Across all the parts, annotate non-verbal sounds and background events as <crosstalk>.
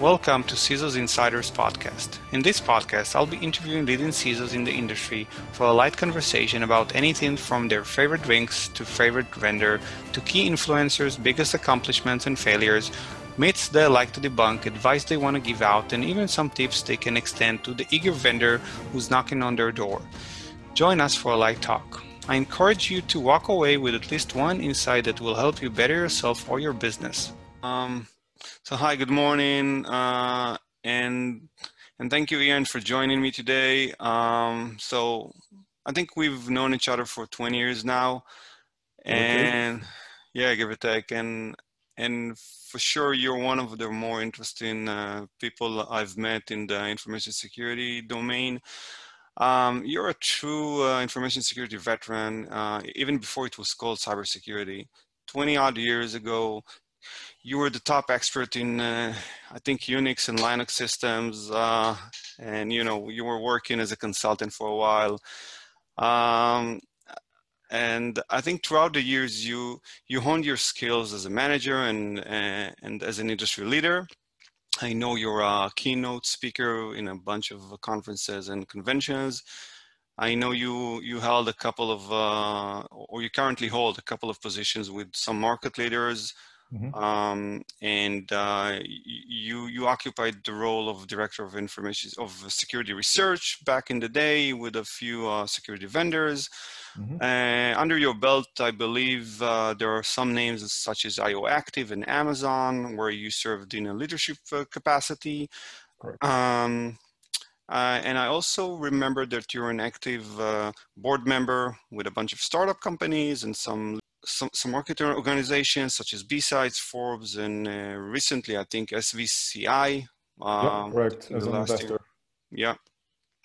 Welcome to CISO's Insiders Podcast. In this podcast, I'll be interviewing leading CISOs in the industry for a light conversation about anything from their favorite drinks to favorite vendor to key influencers' biggest accomplishments and failures, myths they like to debunk, advice they want to give out, and even some tips they can extend to the eager vendor who's knocking on their door. Join us for a light talk. I encourage you to walk away with at least one insight that will help you better yourself or your business. Um, so hi, good morning, uh, and and thank you, Ian, for joining me today. Um, so I think we've known each other for 20 years now, and okay. yeah, give or take, and and for sure you're one of the more interesting uh, people I've met in the information security domain. Um, you're a true uh, information security veteran, uh, even before it was called cybersecurity. 20 odd years ago, you were the top expert in, uh, I think, Unix and Linux systems, uh, and you know you were working as a consultant for a while. Um, and I think throughout the years, you you honed your skills as a manager and uh, and as an industry leader. I know you're a keynote speaker in a bunch of conferences and conventions. I know you you held a couple of, uh, or you currently hold a couple of positions with some market leaders Mm-hmm. Um, and uh, you you occupied the role of director of information of security research back in the day with a few uh, security vendors. Mm-hmm. Uh, under your belt, I believe uh, there are some names such as IOActive and Amazon, where you served in a leadership uh, capacity. Um, uh, and I also remember that you're an active board member with a bunch of startup companies and some some, some marketing organizations such as B-Sides, Forbes, and uh, recently I think SVCI. Um, yep, correct, as an investor. Year. Yeah.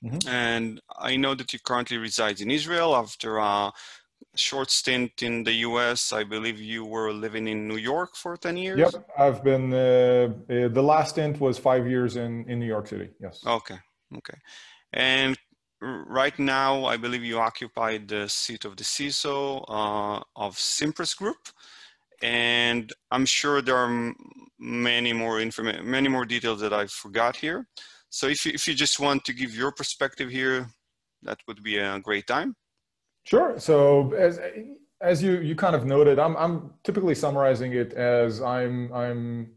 Mm-hmm. And I know that you currently reside in Israel after a short stint in the US. I believe you were living in New York for 10 years. Yep, I've been, uh, uh, the last stint was five years in, in New York City, yes. Okay, okay. And right now, I believe you occupy the seat of the CISO uh, of Cimpress Group, and I'm sure there are many more information, many more details that I forgot here. So if you, if you just want to give your perspective here, that would be a great time. Sure. So as as you you kind of noted, I'm I'm typically summarizing it as I'm I'm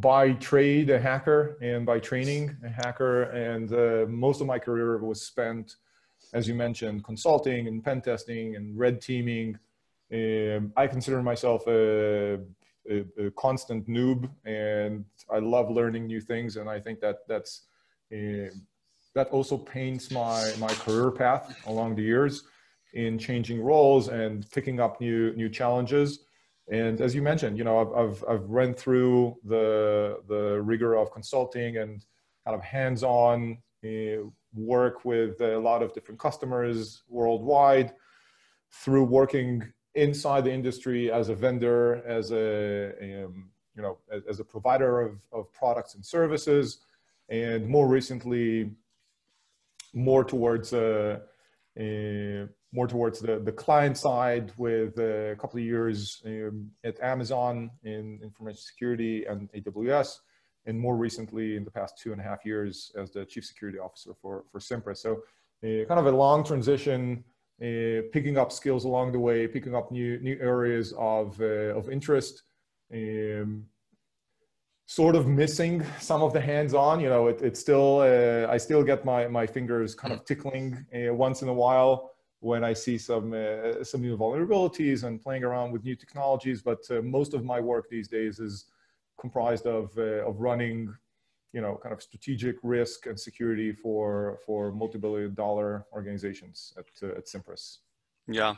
by trade a hacker and by training a hacker. And uh, most of my career was spent as you mentioned consulting and pen testing and red teaming. Um, i consider myself a, a, a, constant noob and i love learning new things. And i think that that's uh, that also paints my my career path along the years in changing roles and picking up new new challenges and as you mentioned, you know, I've, I've, I've run through the, the rigor of consulting and kind of hands-on uh, work with a lot of different customers worldwide through working inside the industry as a vendor, as a, um, you know, as, as, a provider of, of products and services, and more recently, more towards uh, uh, more towards the, the client side with a couple of years um, at Amazon in information security and AWS, and more recently in the past two and a half years as the chief security officer for, for Cimpress. So uh, kind of a long transition, uh, picking up skills along the way, picking up new, new areas of, uh, of interest, um, sort of missing some of the hands-on, you know, it, it's still, uh, I still get my, my fingers kind of tickling uh, once in a while when I see some uh, some new vulnerabilities and playing around with new technologies. But uh, most of my work these days is comprised of uh, of running, you know, kind of strategic risk and security for for multi-billion dollar organizations at uh, at Cimpress. Yeah,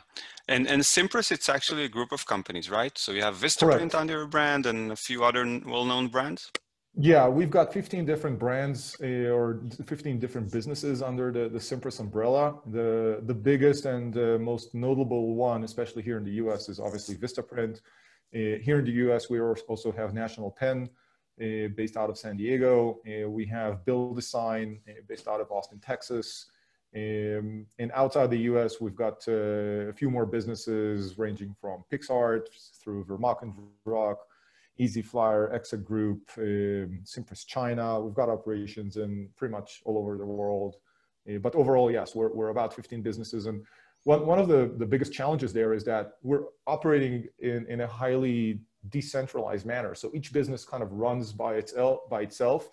and and Cimpress it's actually a group of companies, right? So you have Vistaprint Correct. under your brand and a few other well-known brands. Yeah, we've got 15 different brands uh, or 15 different businesses under the, the Cimpress umbrella. The, the biggest and uh, most notable one, especially here in the US, is obviously Vistaprint. Uh, here in the US, we also have National Pen, uh, based out of San Diego. Uh, we have BuildASign, uh, based out of Austin, Texas. Um, and outside the US, we've got a few more businesses ranging from PixArt through Vermaak and Vrock, Easy Flyer, Exa Group, um, Cimpress China. We've got operations in pretty much all over the world. Uh, but overall, yes, we're, we're about 15 businesses. And one, one of the, the biggest challenges there is that we're operating in, in a highly decentralized manner. So each business kind of runs by, itself, by itself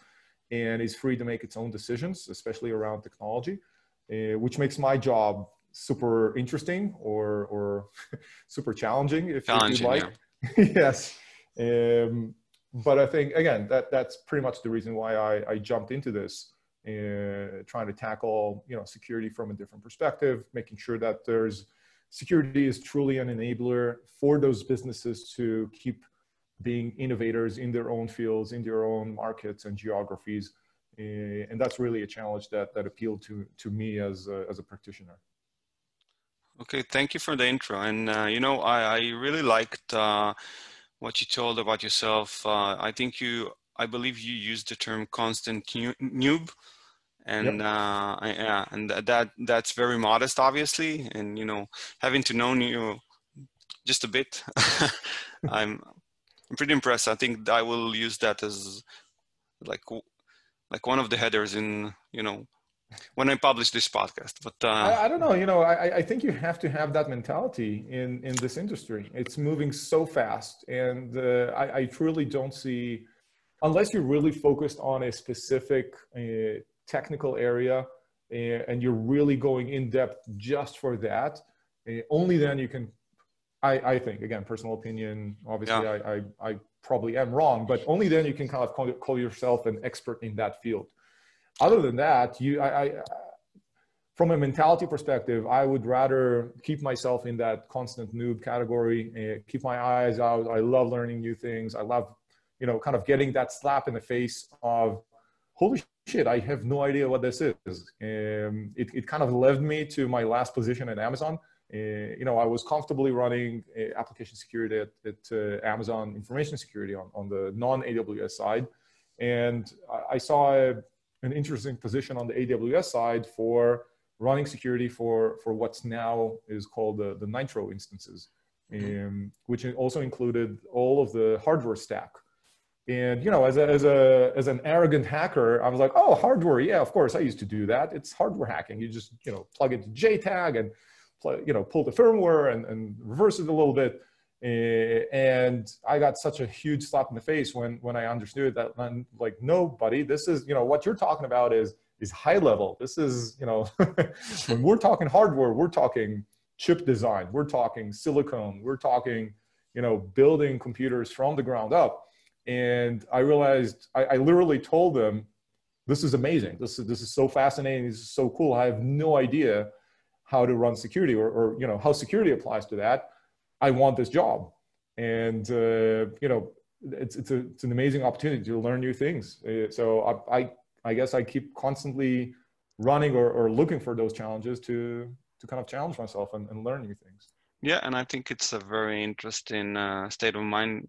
and is free to make its own decisions, especially around technology, uh, which makes my job super interesting or, or <laughs> super challenging, if, if you like. Yeah. <laughs> yes. Um, but I think again that that's pretty much the reason why I, I jumped into this, uh, trying to tackle you know security from a different perspective, making sure that there's security is truly an enabler for those businesses to keep being innovators in their own fields, in their own markets and geographies, uh, and that's really a challenge that that appealed to to me as a, as a practitioner. Okay, thank you for the intro, and uh, you know I, I really liked uh, what you told about yourself. Uh, I think you, I believe you used the term constant noob, and yep. uh, yeah, and that that's very modest, obviously. And you know, having to know you just a bit, I'm <laughs> I'm pretty impressed. I think I will use that as like like one of the headers in you know when I publish this podcast. But uh, I, I, don't know. You know, I, I think you have to have that mentality in in this industry. It's moving so fast, and uh, I, I, truly don't see, unless you're really focused on a specific uh, technical area uh, and you're really going in depth just for that. Uh, only then you can. I, I think again, personal opinion. Obviously, yeah. I, I I probably am wrong, but only then you can kind of call, call yourself an expert in that field other than that, you, I, I, from a mentality perspective, I would rather keep myself in that constant noob category and keep my eyes out. I love learning new things. I love, you know, kind of getting that slap in the face of, holy shit, I have no idea what this is. Um, it, it kind of led me to my last position at Amazon. Uh, you know, I was comfortably running uh, application security at, at uh, Amazon information security on, on the non AWS side. And I, I saw a, an interesting position on the AWS side for running security for, for what's now is called the, the Nitro instances, um, which also included all of the hardware stack. And you know, as a, as a as an arrogant hacker, I was like, oh, hardware, yeah, of course, I used to do that. It's hardware hacking. You just you know plug into JTAG and play, you know pull the firmware and, and reverse it a little bit. Uh, and I got such a huge slap in the face when when I understood that I'm like no buddy this is you know what you're talking about is is high level. This is you know <laughs> when we're talking hardware we're talking chip design we're talking silicon we're talking you know building computers from the ground up. And I realized I, I literally told them this is amazing. This is this is so fascinating. This is so cool. I have no idea how to run security or, or you know how security applies to that I want this job. And, uh, you know, it's, it's, a, it's an amazing opportunity to learn new things. Uh, so I, I, I, guess I keep constantly running or, or looking for those challenges to, to kind of challenge myself and, and learn new things. Yeah, and I think it's a very interesting uh, state of mind,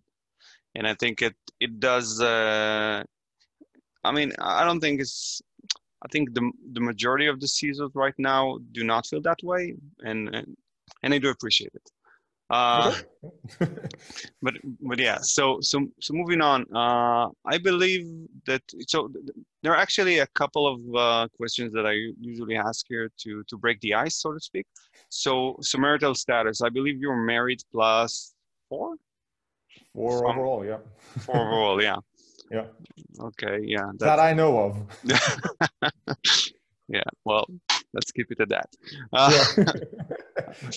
and I think it it does. Uh, I mean, I don't think it's. I think the the majority of the CISOs right now do not feel that way, and and, and I do appreciate it. Uh, <laughs> but but yeah, so so so moving on. Uh, I believe that so there are actually a couple of uh, questions that I usually ask here to to break the ice, so to speak. So so marital status. I believe you're married plus four. Four From, overall, yeah. <laughs> Four overall, yeah. Yeah. Okay, yeah. That I know of. <laughs> yeah. Well, let's keep it at that. Uh, yeah.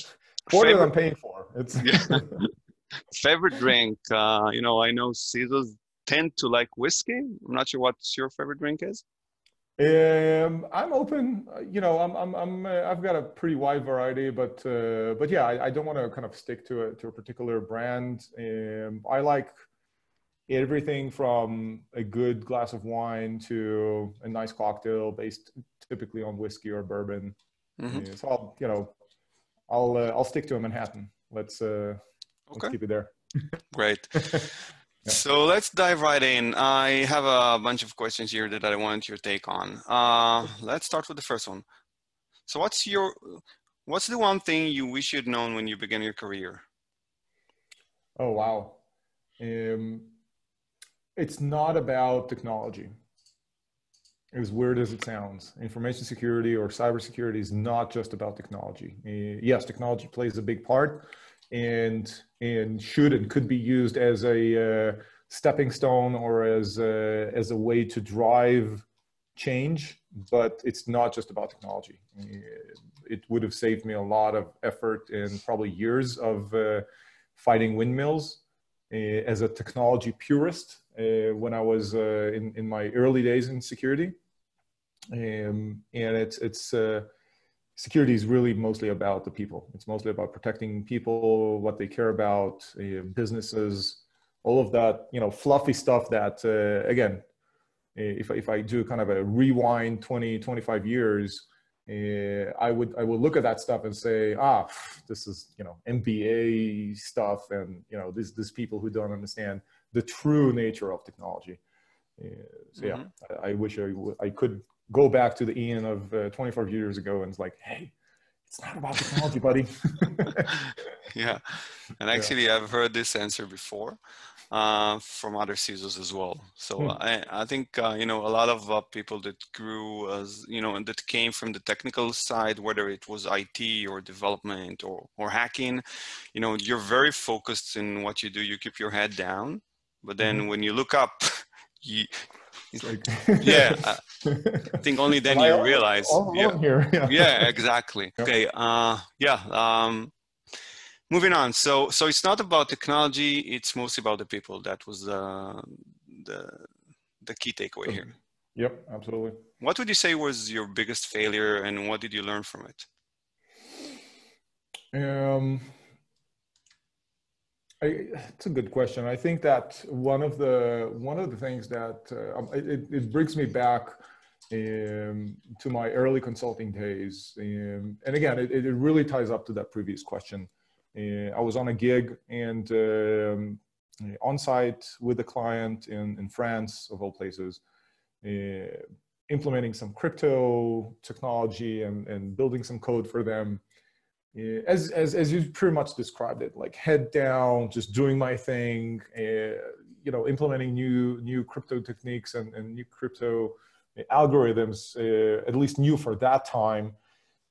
More favorite, than I'm paying for. It's yeah. <laughs> favorite drink. Uh, you know, I know CISOs tend to like whiskey. I'm not sure what your favorite drink is. Um, I'm open. You know, I'm I'm I'm uh, I've got a pretty wide variety, but uh, but yeah, I, I don't want to kind of stick to a to a particular brand. Um, I like everything from a good glass of wine to a nice cocktail based typically on whiskey or bourbon. Mm-hmm. So I'll you know I'll uh, I'll stick to a Manhattan. Let's uh, okay. let's keep it there. <laughs> <laughs> Great. yeah. So let's dive right in. I have a bunch of questions here that I want your take on. Uh, let's start with the first one. So what's your what's the one thing you wish you'd known when you began your career? Oh wow. Um, it's not about technology as weird as it sounds, information security or cybersecurity is not just about technology. Uh, yes, technology plays a big part, and and should and could be used as a uh, stepping stone or as a, as a way to drive change. But it's not just about technology. Uh, it would have saved me a lot of effort and probably years of uh, fighting windmills uh, as a technology purist uh, when I was uh, in, in my early days in security. Um, and it's, it's uh, security is really mostly about the people. It's mostly about protecting people, what they care about, uh, businesses, all of that, you know, fluffy stuff that, uh, again, if, if I do kind of a rewind 20, 25 years, uh, I would I would look at that stuff and say, ah, this is you know MBA stuff, and you know this this people who don't understand the true nature of technology. Uh, so yeah, mm-hmm. I, I, wish I, w- I could go back to the Ian of uh, 25 years ago and it's like, hey, it's not about technology, buddy. <laughs> yeah, and actually, yeah. I've heard this answer before uh, from other CISOs as well. So hmm. I, I think uh, you know a lot of uh, people that grew as you know and that came from the technical side, whether it was IT or development or or hacking, you know, you're very focused in what you do. You keep your head down, but then mm-hmm. when you look up, <laughs> you it's like, yeah, uh, I <laughs> think only then you realize. All, all yeah. here. <laughs> Yeah. yeah, exactly. Okay. Uh, yeah. Um, moving on. So, so it's not about technology. It's mostly about the people. That was uh, the the key takeaway here. Yep, absolutely. What would you say was your biggest failure, and what did you learn from it? Um, it's a good question. I think that one of the one of the things that uh, um, it, it brings me back um, to my early consulting days, um, and again, it, it really ties up to that previous question. Uh, I was on a gig and um, on site with a client in in France, of all places, uh, implementing some crypto technology and and building some code for them as, as, as you pretty much described it, like head down, just doing my thing, uh, you know, implementing new, new crypto techniques and, and new crypto algorithms, uh, at least new for that time,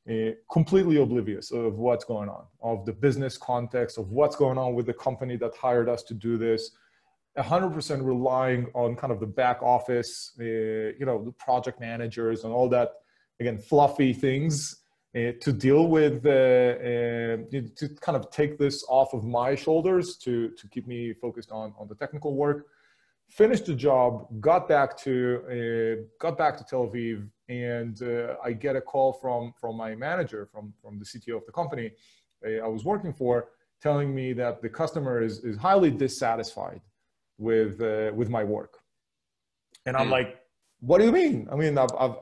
uh, completely oblivious of what's going on, of the business context, of what's going on with the company that hired us to do this. 100% relying on kind of the back office, uh, you know, the project managers and all that, again, fluffy things to deal with uh, uh, to kind of take this off of my shoulders to to keep me focused on on the technical work. Finished the job got back to uh, got back to tel aviv and uh, i get a call from from my manager from from the cto of the company uh, i was working for telling me that the customer is is highly dissatisfied with with my work. And i'm mm. like what do you mean? I mean I've, I've,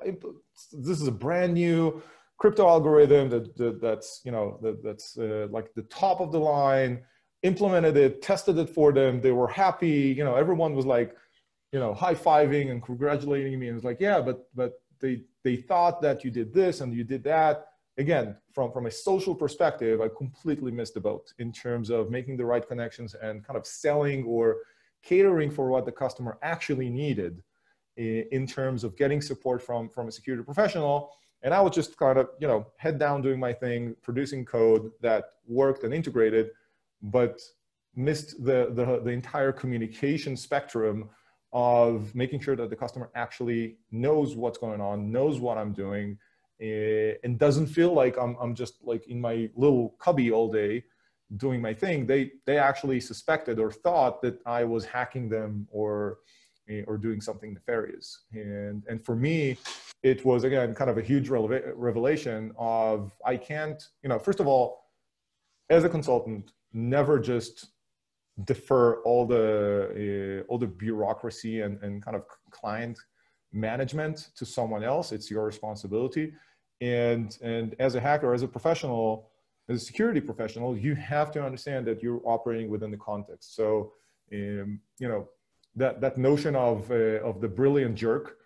this is a brand new crypto algorithm that, that that's you know that, that's uh, like the top of the line implemented it tested it for them. They were happy. You know everyone was like you know high-fiving and congratulating me. And it's like yeah but but they they thought that you did this and you did that. Again from from a social perspective i completely missed the boat in terms of making the right connections and kind of selling or catering for what the customer actually needed in, in terms of getting support from from a security professional and I was just kind of, you know, head down doing my thing, producing code that worked and integrated, but missed the, the, the entire communication spectrum of making sure that the customer actually knows what's going on, knows what I'm doing, uh, and doesn't feel like I'm, I'm just like in my little cubby all day doing my thing. They, they actually suspected or thought that I was hacking them or, or doing something nefarious. And, and for me, it was again kind of a huge revelation of I can't, you know, first of all, as a consultant, never just defer all the uh, all the bureaucracy and, and kind of client management to someone else. It's your responsibility. And and as a hacker, as a professional, as a security professional, you have to understand that you're operating within the context. So um, you know that that notion of uh, of the brilliant jerk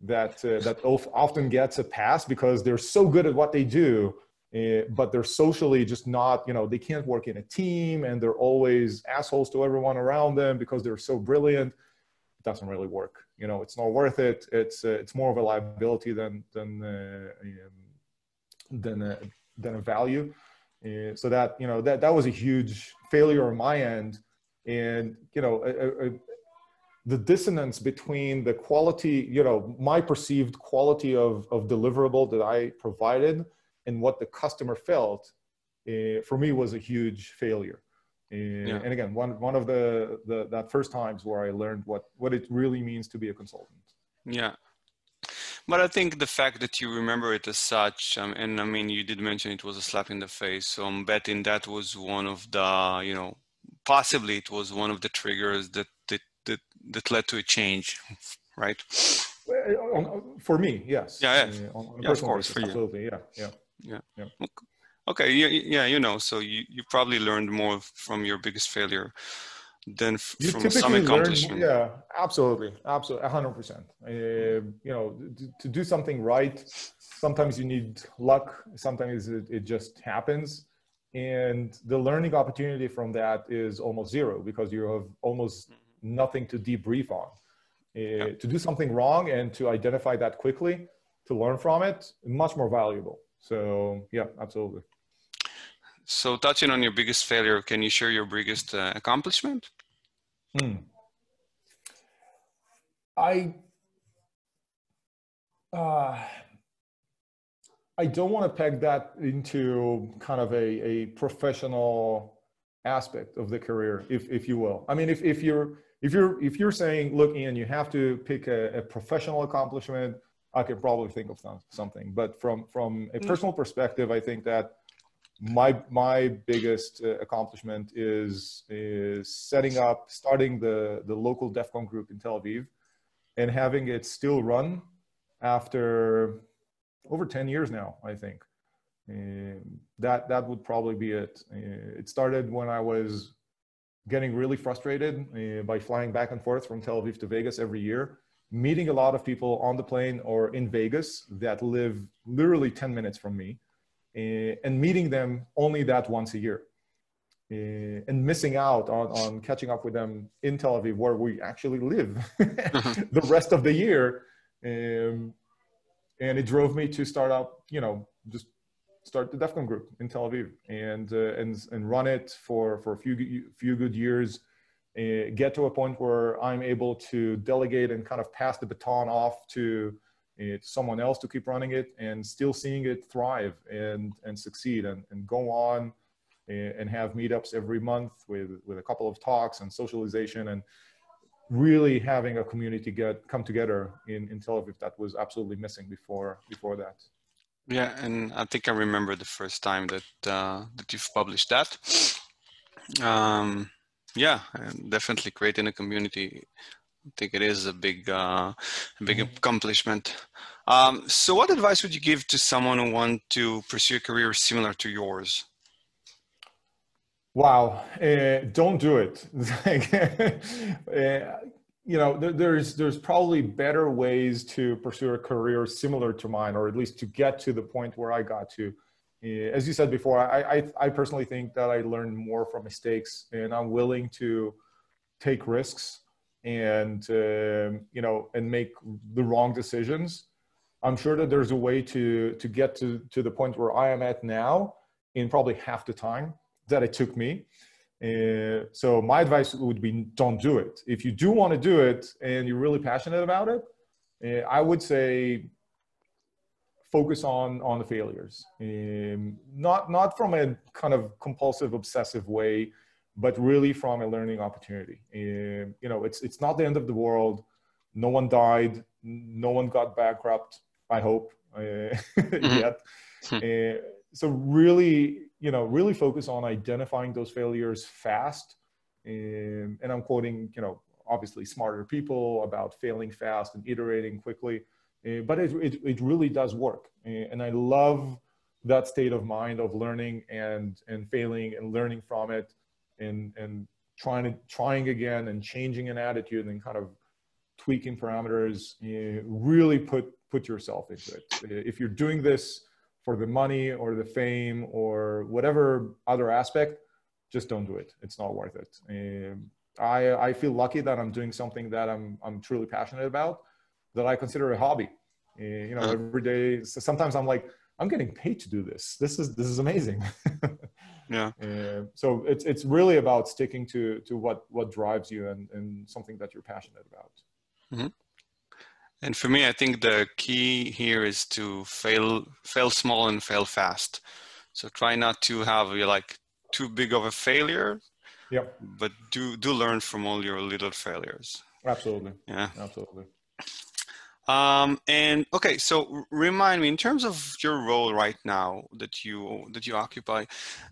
that uh, that often gets a pass because they're so good at what they do uh, but they're socially just not you know they can't work in a team and they're always assholes to everyone around them because they're so brilliant it doesn't really work. You know, it's not worth it. It's uh, it's more of a liability than than uh, um, than a, than a value. Uh, so that you know that that was a huge failure on my end, and you know. A, a, the dissonance between the quality, you know, my perceived quality of, of deliverable that I provided and what the customer felt, uh, for me was a huge failure. Uh, yeah. And again, one one of the, the that first times where I learned what what it really means to be a consultant. Yeah, but I think the fact that you remember it as such, um, and I mean, you did mention it was a slap in the face. So I'm betting that was one of the, you know, possibly it was one of the triggers that that that, led to a change, right? For me, yes. Yeah, yeah. Uh, on, on yeah of course, basis, for you. Absolutely, yeah, yeah. Yeah. yeah. Okay, yeah, yeah, you know, so you, you probably learned more from your biggest failure than f- from some accomplishment. Learn, yeah, absolutely, absolutely, hundred percent. Uh, you know, to, to, do something right, sometimes you need luck. Sometimes it, it just happens, and the learning opportunity from that is almost zero because you have almost. Nothing to debrief on. Uh. To do something wrong and to identify that quickly, to learn from it, much more valuable. So yeah, absolutely. So, touching on your biggest failure, can you share your biggest uh, accomplishment? Hmm. I uh, I don't want to peg that into kind of a, a professional aspect of the career, if if you will. I mean, if if you're if you're if you're saying, look, Ian, you have to pick a, a professional accomplishment, I could probably think of something. But from from a hmm. personal perspective, I think that my my biggest uh, accomplishment is is setting up starting the the local DEF CON group in Tel Aviv and having it still run after over 10 years now I think um, that that would probably be it uh, it started when I was getting really frustrated uh, by flying back and forth from Tel Aviv to Vegas every year meeting a lot of people on the plane or in Vegas that live literally 10 minutes from me uh, and meeting them only that once a year. Uh, and missing out on, on catching up with them in Tel Aviv, where we actually live <laughs> the rest of the year. Um, and it drove me to start up, you know, just start the DEF CON group in Tel Aviv and, uh, and, and run it for, for a few, few good years. Uh, get to a point where I'm able to delegate and kind of pass the baton off to it's someone else to keep running it and still seeing it thrive and, and succeed and, and go on and have meetups every month with, with a couple of talks and socialization and really having a community get come together in, in Tel Aviv that was absolutely missing before before that. Yeah, and I think I remember the first time that uh, that you've published that. Um, yeah, definitely creating a community I think it is a big, uh, a big mm-hmm. accomplishment. Um, so, what advice would you give to someone who want to pursue a career similar to yours? Wow, uh, don't do it. <laughs> uh, you know, there's there's probably better ways to pursue a career similar to mine, or at least to get to the point where I got to. Uh, as you said before, I, I, I personally think that I learned more from mistakes, and I'm willing to take risks and um, you know and make the wrong decisions i'm sure that there's a way to to get to to the point where i am at now in probably half the time that it took me uh, so my advice would be don't do it if you do want to do it and you're really passionate about it uh, i would say focus on on the failures um, not not from a kind of compulsive obsessive way but really from a learning opportunity. And, you know, it's it's not the end of the world. No one died. No one got bankrupt. I hope uh, <laughs> yet. uh, so really, you know, really focus on identifying those failures fast. And, and I'm quoting, you know, obviously smarter people about failing fast and iterating quickly. Uh, but it, it, it really does work. Eh, and I love that state of mind of learning and, and failing and learning from it and and trying to trying again and changing an attitude and kind of tweaking parameters you really put put yourself into it if you're doing this for the money or the fame or whatever other aspect just don't do it it's not worth it I, I feel lucky that I'm doing something that I'm, I'm truly passionate about, that I consider a hobby. Uh, you know, every day, so sometimes I'm like, I'm getting paid to do this. This is, this is amazing. <laughs> yeah. Uh, so it's, it's really about sticking to, to what, what drives you and, and something that you're passionate about. Mm-hmm. And for me, I think the key here is to fail, fail small and fail fast. So try not to have like too big of a failure Yep. But do do learn from all your little failures. Absolutely. Yeah. Absolutely. Um, and okay, so remind me in terms of your role right now that you that you occupy,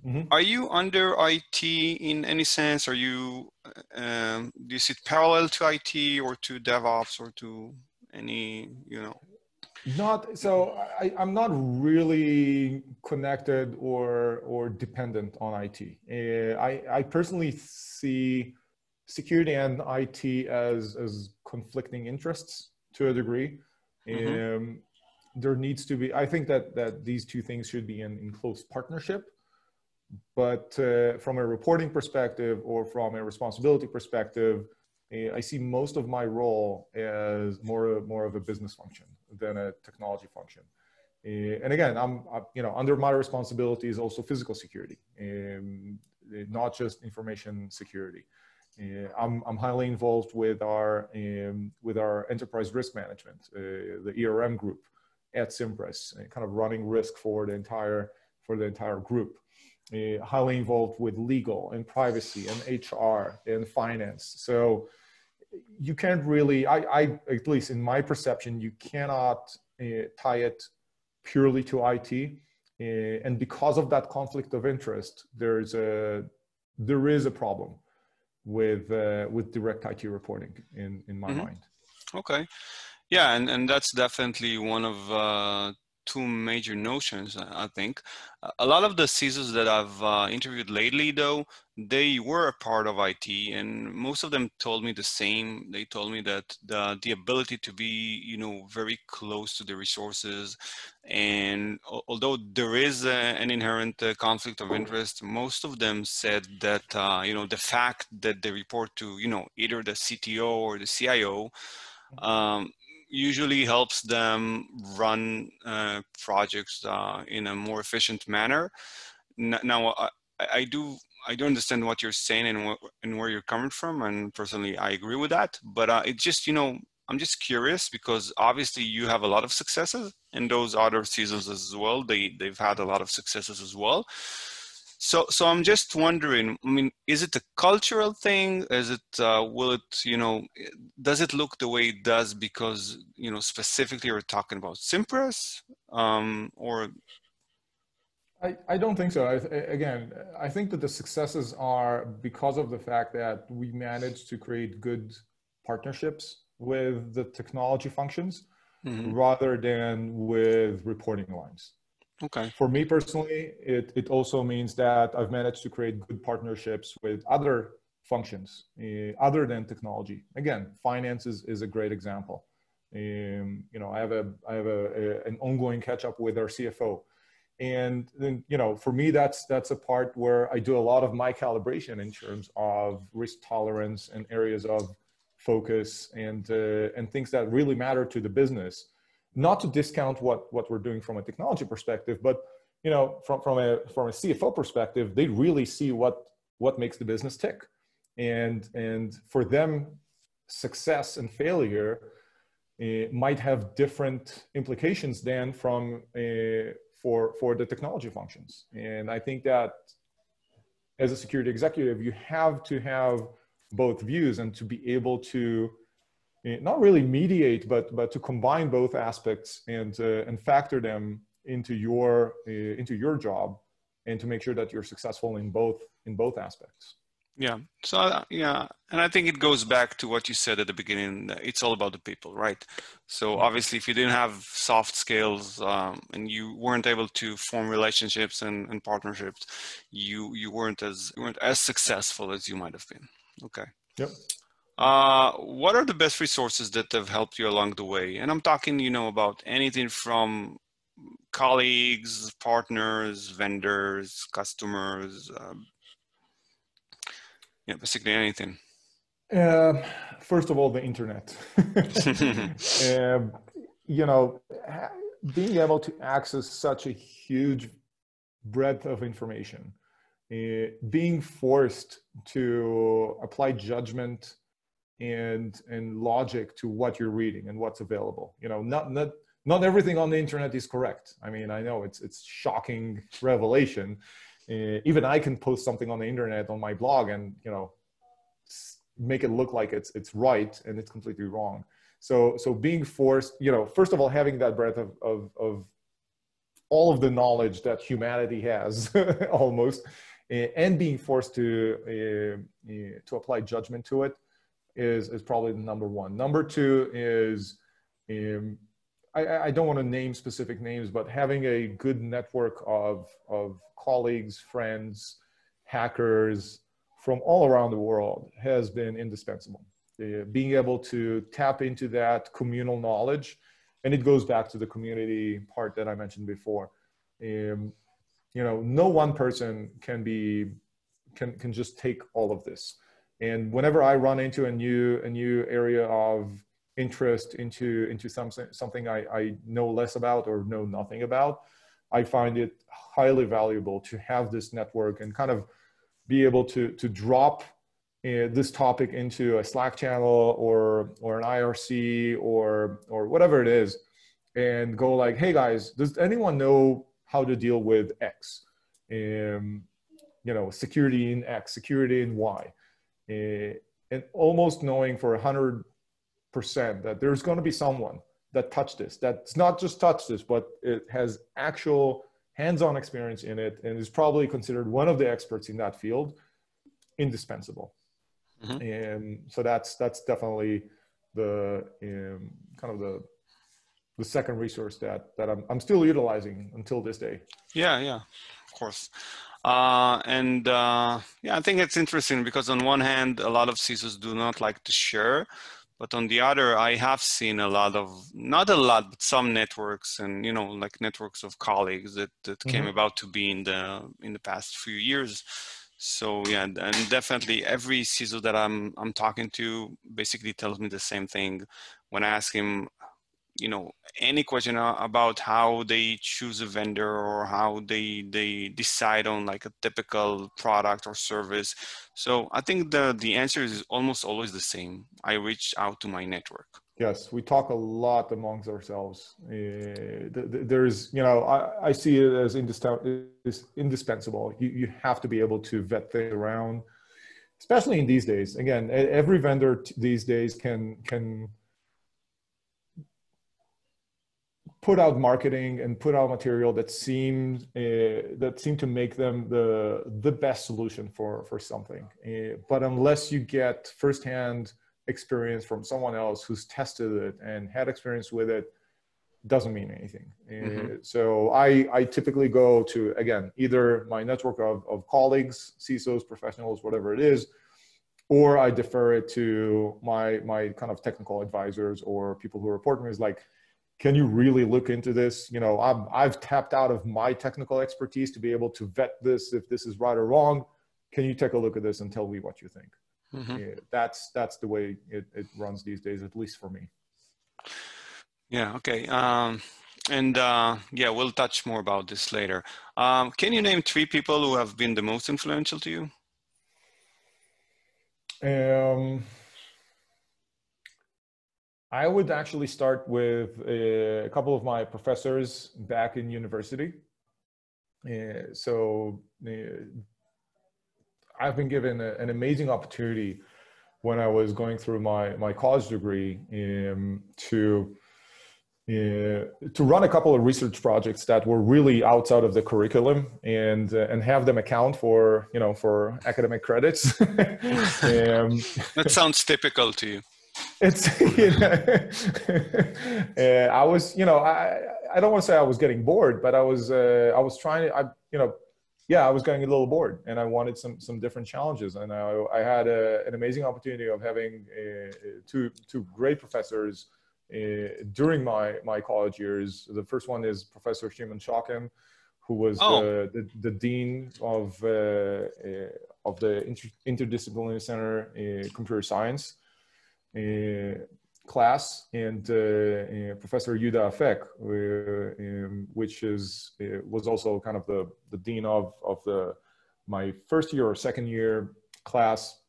mm-hmm. are you under IT in any sense? Are you um, do you sit parallel to IT or to DevOps or to any you know? Not so. I, I'm not really connected or or dependent on IT. Uh, I I personally see security and IT as as conflicting interests to a degree. Mm-hmm. Um, there needs to be. I think that that these two things should be in, in close partnership. But uh, from a reporting perspective or from a responsibility perspective, I see most of my role as more more of a business function than a technology function. Uh, and again, I'm, I, you know, under my responsibility is also physical security, um, not just information security. Uh, I'm, I'm highly involved with our, um, with our enterprise risk management, uh, the ERM group at Cimpress, kind of running risk for the entire, for the entire group. Uh, highly involved with legal and privacy and HR and finance. So you can't really, I, I, at least in my perception, you cannot uh, tie it purely to IT. Uh, and because of that conflict of interest, there's a, there is a problem with, uh, with direct IT reporting in, in my mm-hmm. mind. Okay. Yeah, and, and that's definitely one of uh, two major notions, I think. A lot of the CISOs that I've uh, interviewed lately, though, they were a part of IT, and most of them told me the same. They told me that the, the ability to be, you know, very close to the resources, and although there is a, an inherent uh, conflict of interest, most of them said that, uh, you know, the fact that they report to, you know, either the CTO or the CIO, um, usually helps them run uh, projects uh, in a more efficient manner. Now, I, I, do I do understand what you're saying and, what, and where you're coming from, and personally, I agree with that. But uh, it just you know I'm just curious because obviously you have a lot of successes, and those other CISOs as well. They they've had a lot of successes as well. So, so I'm just wondering. I mean, is it a cultural thing? Is it uh, will it you know does it look the way it does because you know specifically we're talking about Cimpress um, or? I, I don't think so. I, again, I think that the successes are because of the fact that we managed to create good partnerships with the technology functions mm-hmm. rather than with reporting lines. Okay. For me personally, it, it also means that I've managed to create good partnerships with other functions uh, other than technology. Again, finance is, is a great example. Um, you know, I have a I have a, a, an ongoing catch up with our CFO, and then you know, for me, that's that's a part where I do a lot of my calibration in terms of risk tolerance and areas of focus and uh, and things that really matter to the business not to discount what what we're doing from a technology perspective, but you know, from from a from a CFO perspective, they really see what what makes the business tick, and and for them, success and failure uh, might have different implications than from uh, for for the technology functions. And I think that as a security executive, you have to have both views and to be able to Eh, not really mediate, but but to combine both aspects and uh, and factor them into your uh, into your job, and to make sure that you're successful in both in both aspects. Yeah. So uh, yeah, and I think it goes back to what you said at the beginning. It's all about the people, right? So obviously, if you didn't have soft skills um, and you weren't able to form relationships and, and partnerships, you you weren't as you weren't as successful as you might have been. Okay. Yep. Uh, what are the best resources that have helped you along the way? And I'm talking, you know, about anything from colleagues, partners, vendors, customers, um, yeah, basically anything. Um, first of all, the internet. <laughs> <laughs> um, you know, being able to access such a huge breadth of information, uh, being forced to apply judgment and and logic to what you're reading and what's available. You know, not not not everything on the internet is correct. I mean, I know it's it's shocking revelation. Uh, even I can post something on the internet on my blog and you know make it look like it's it's right and it's completely wrong. So so being forced, you know, first of all, having that breadth of of, of all of the knowledge that humanity has <laughs> almost, uh, and being forced to uh, to apply judgment to it is is probably the number one. Number two is um, I, I, don't want to name specific names, but having a good network of of colleagues, friends, hackers from all around the world has been indispensable. Uh, being able to tap into that communal knowledge, and it goes back to the community part that I mentioned before. Um, you know, no one person can be can can just take all of this and whenever I run into a new a new area of interest into into something something I, I know less about or know nothing about, I find it highly valuable to have this network and kind of be able to to drop uh, this topic into a Slack channel or or an IRC or or whatever it is, and go like, hey guys, does anyone know how to deal with X? Um, you know, security in X, security in Y uh, and almost knowing for 100% that there's going to be someone that touched this that's not just touched this but it has actual hands-on experience in it and is probably considered one of the experts in that field indispensable. Mm-hmm. and so that's that's definitely the um, kind of the the second resource that that I'm, I'm still utilizing until this day. Yeah yeah of course uh, and uh, yeah, I think it's interesting because on one hand, a lot of CISOs do not like to share, but on the other, I have seen a lot of not a lot, but some networks and you know like networks of colleagues that that mm-hmm. came about to be in the in the past few years. So yeah, and definitely every CISO that I'm I'm talking to basically tells me the same thing when I ask him you know any question about how they choose a vendor or how they they decide on like a typical product or service. So i think the the answer is almost always the same. I reach out to my network. Yes we talk a lot amongst ourselves. Uh, there's you know i, I see it as indispensable. You, you have to be able to vet things around especially in these days. Again every vendor these days can can put out marketing and put out material that seems uh, that seem to make them the the best solution for for something. Uh, but unless you get firsthand experience from someone else who's tested it and had experience with it, doesn't mean anything. Mm-hmm. Uh, so I I typically go to again either my network of of colleagues, CISOs, professionals, whatever it is. Or I defer it to my my kind of technical advisors or people who report me is like, can you really look into this? You know, I've, I've tapped out of my technical expertise to be able to vet this if this is right or wrong. Can you take a look at this and tell me what you think? Mm-hmm. Yeah, that's that's the way it, it runs these days, at least for me. Yeah. Okay. Um, and uh, yeah, we'll touch more about this later. Um, can you name three people who have been the most influential to you? Um, I would actually start with a, couple of my professors back in university. Uh, so uh, I've been given a, an amazing opportunity when I was going through my, my college degree um, to uh, to run a couple of research projects that were really outside of the curriculum and uh, and have them account for you know for academic credits. <laughs> <laughs> um, that sounds typical to you it's <laughs> you know, <laughs> uh, I was you know I I don't want to say I was getting bored, but I was uh, I was trying to I you know yeah I was getting a little bored and I wanted some some different challenges and I, I had a, an amazing opportunity of having uh, two two great professors uh, during my my college years. The first one is Professor Shimon Schocken, who was oh. the, the, the dean of uh, uh, of the inter- interdisciplinary center uh, computer science uh, class and uh, professor Yuda Afek, um, which is was also kind of the, the dean of, of the my first year or second year class.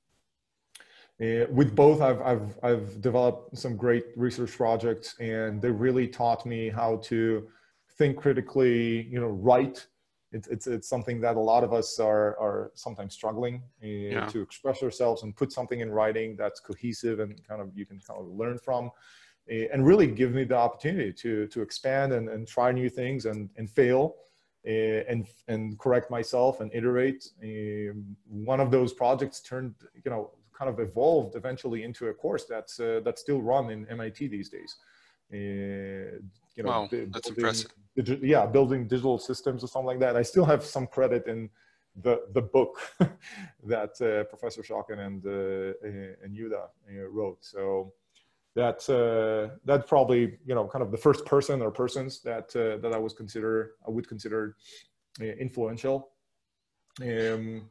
Uh, with both I've, I've, I've developed some great research projects and they really taught me how to think critically you know write it's, it's, it's something that a lot of us are, are sometimes struggling uh, yeah. to express ourselves and put something in writing that's cohesive and kind of you can kind of learn from uh, and really give me the opportunity to, to expand and, and try new things and, and fail uh, and, and correct myself and iterate. Um, one of those projects turned, you know, kind of evolved eventually into a course that's, uh, that's still run in MIT these days. Uh, you know, wow, that's impressive. Yeah, building digital systems or something like that. I still have some credit in the the book <laughs> that uh, Professor Schocken and uh, and Yuda uh, wrote. So that uh, that's probably you know kind of the first person or persons that uh, that I was consider I would consider uh, influential. Um,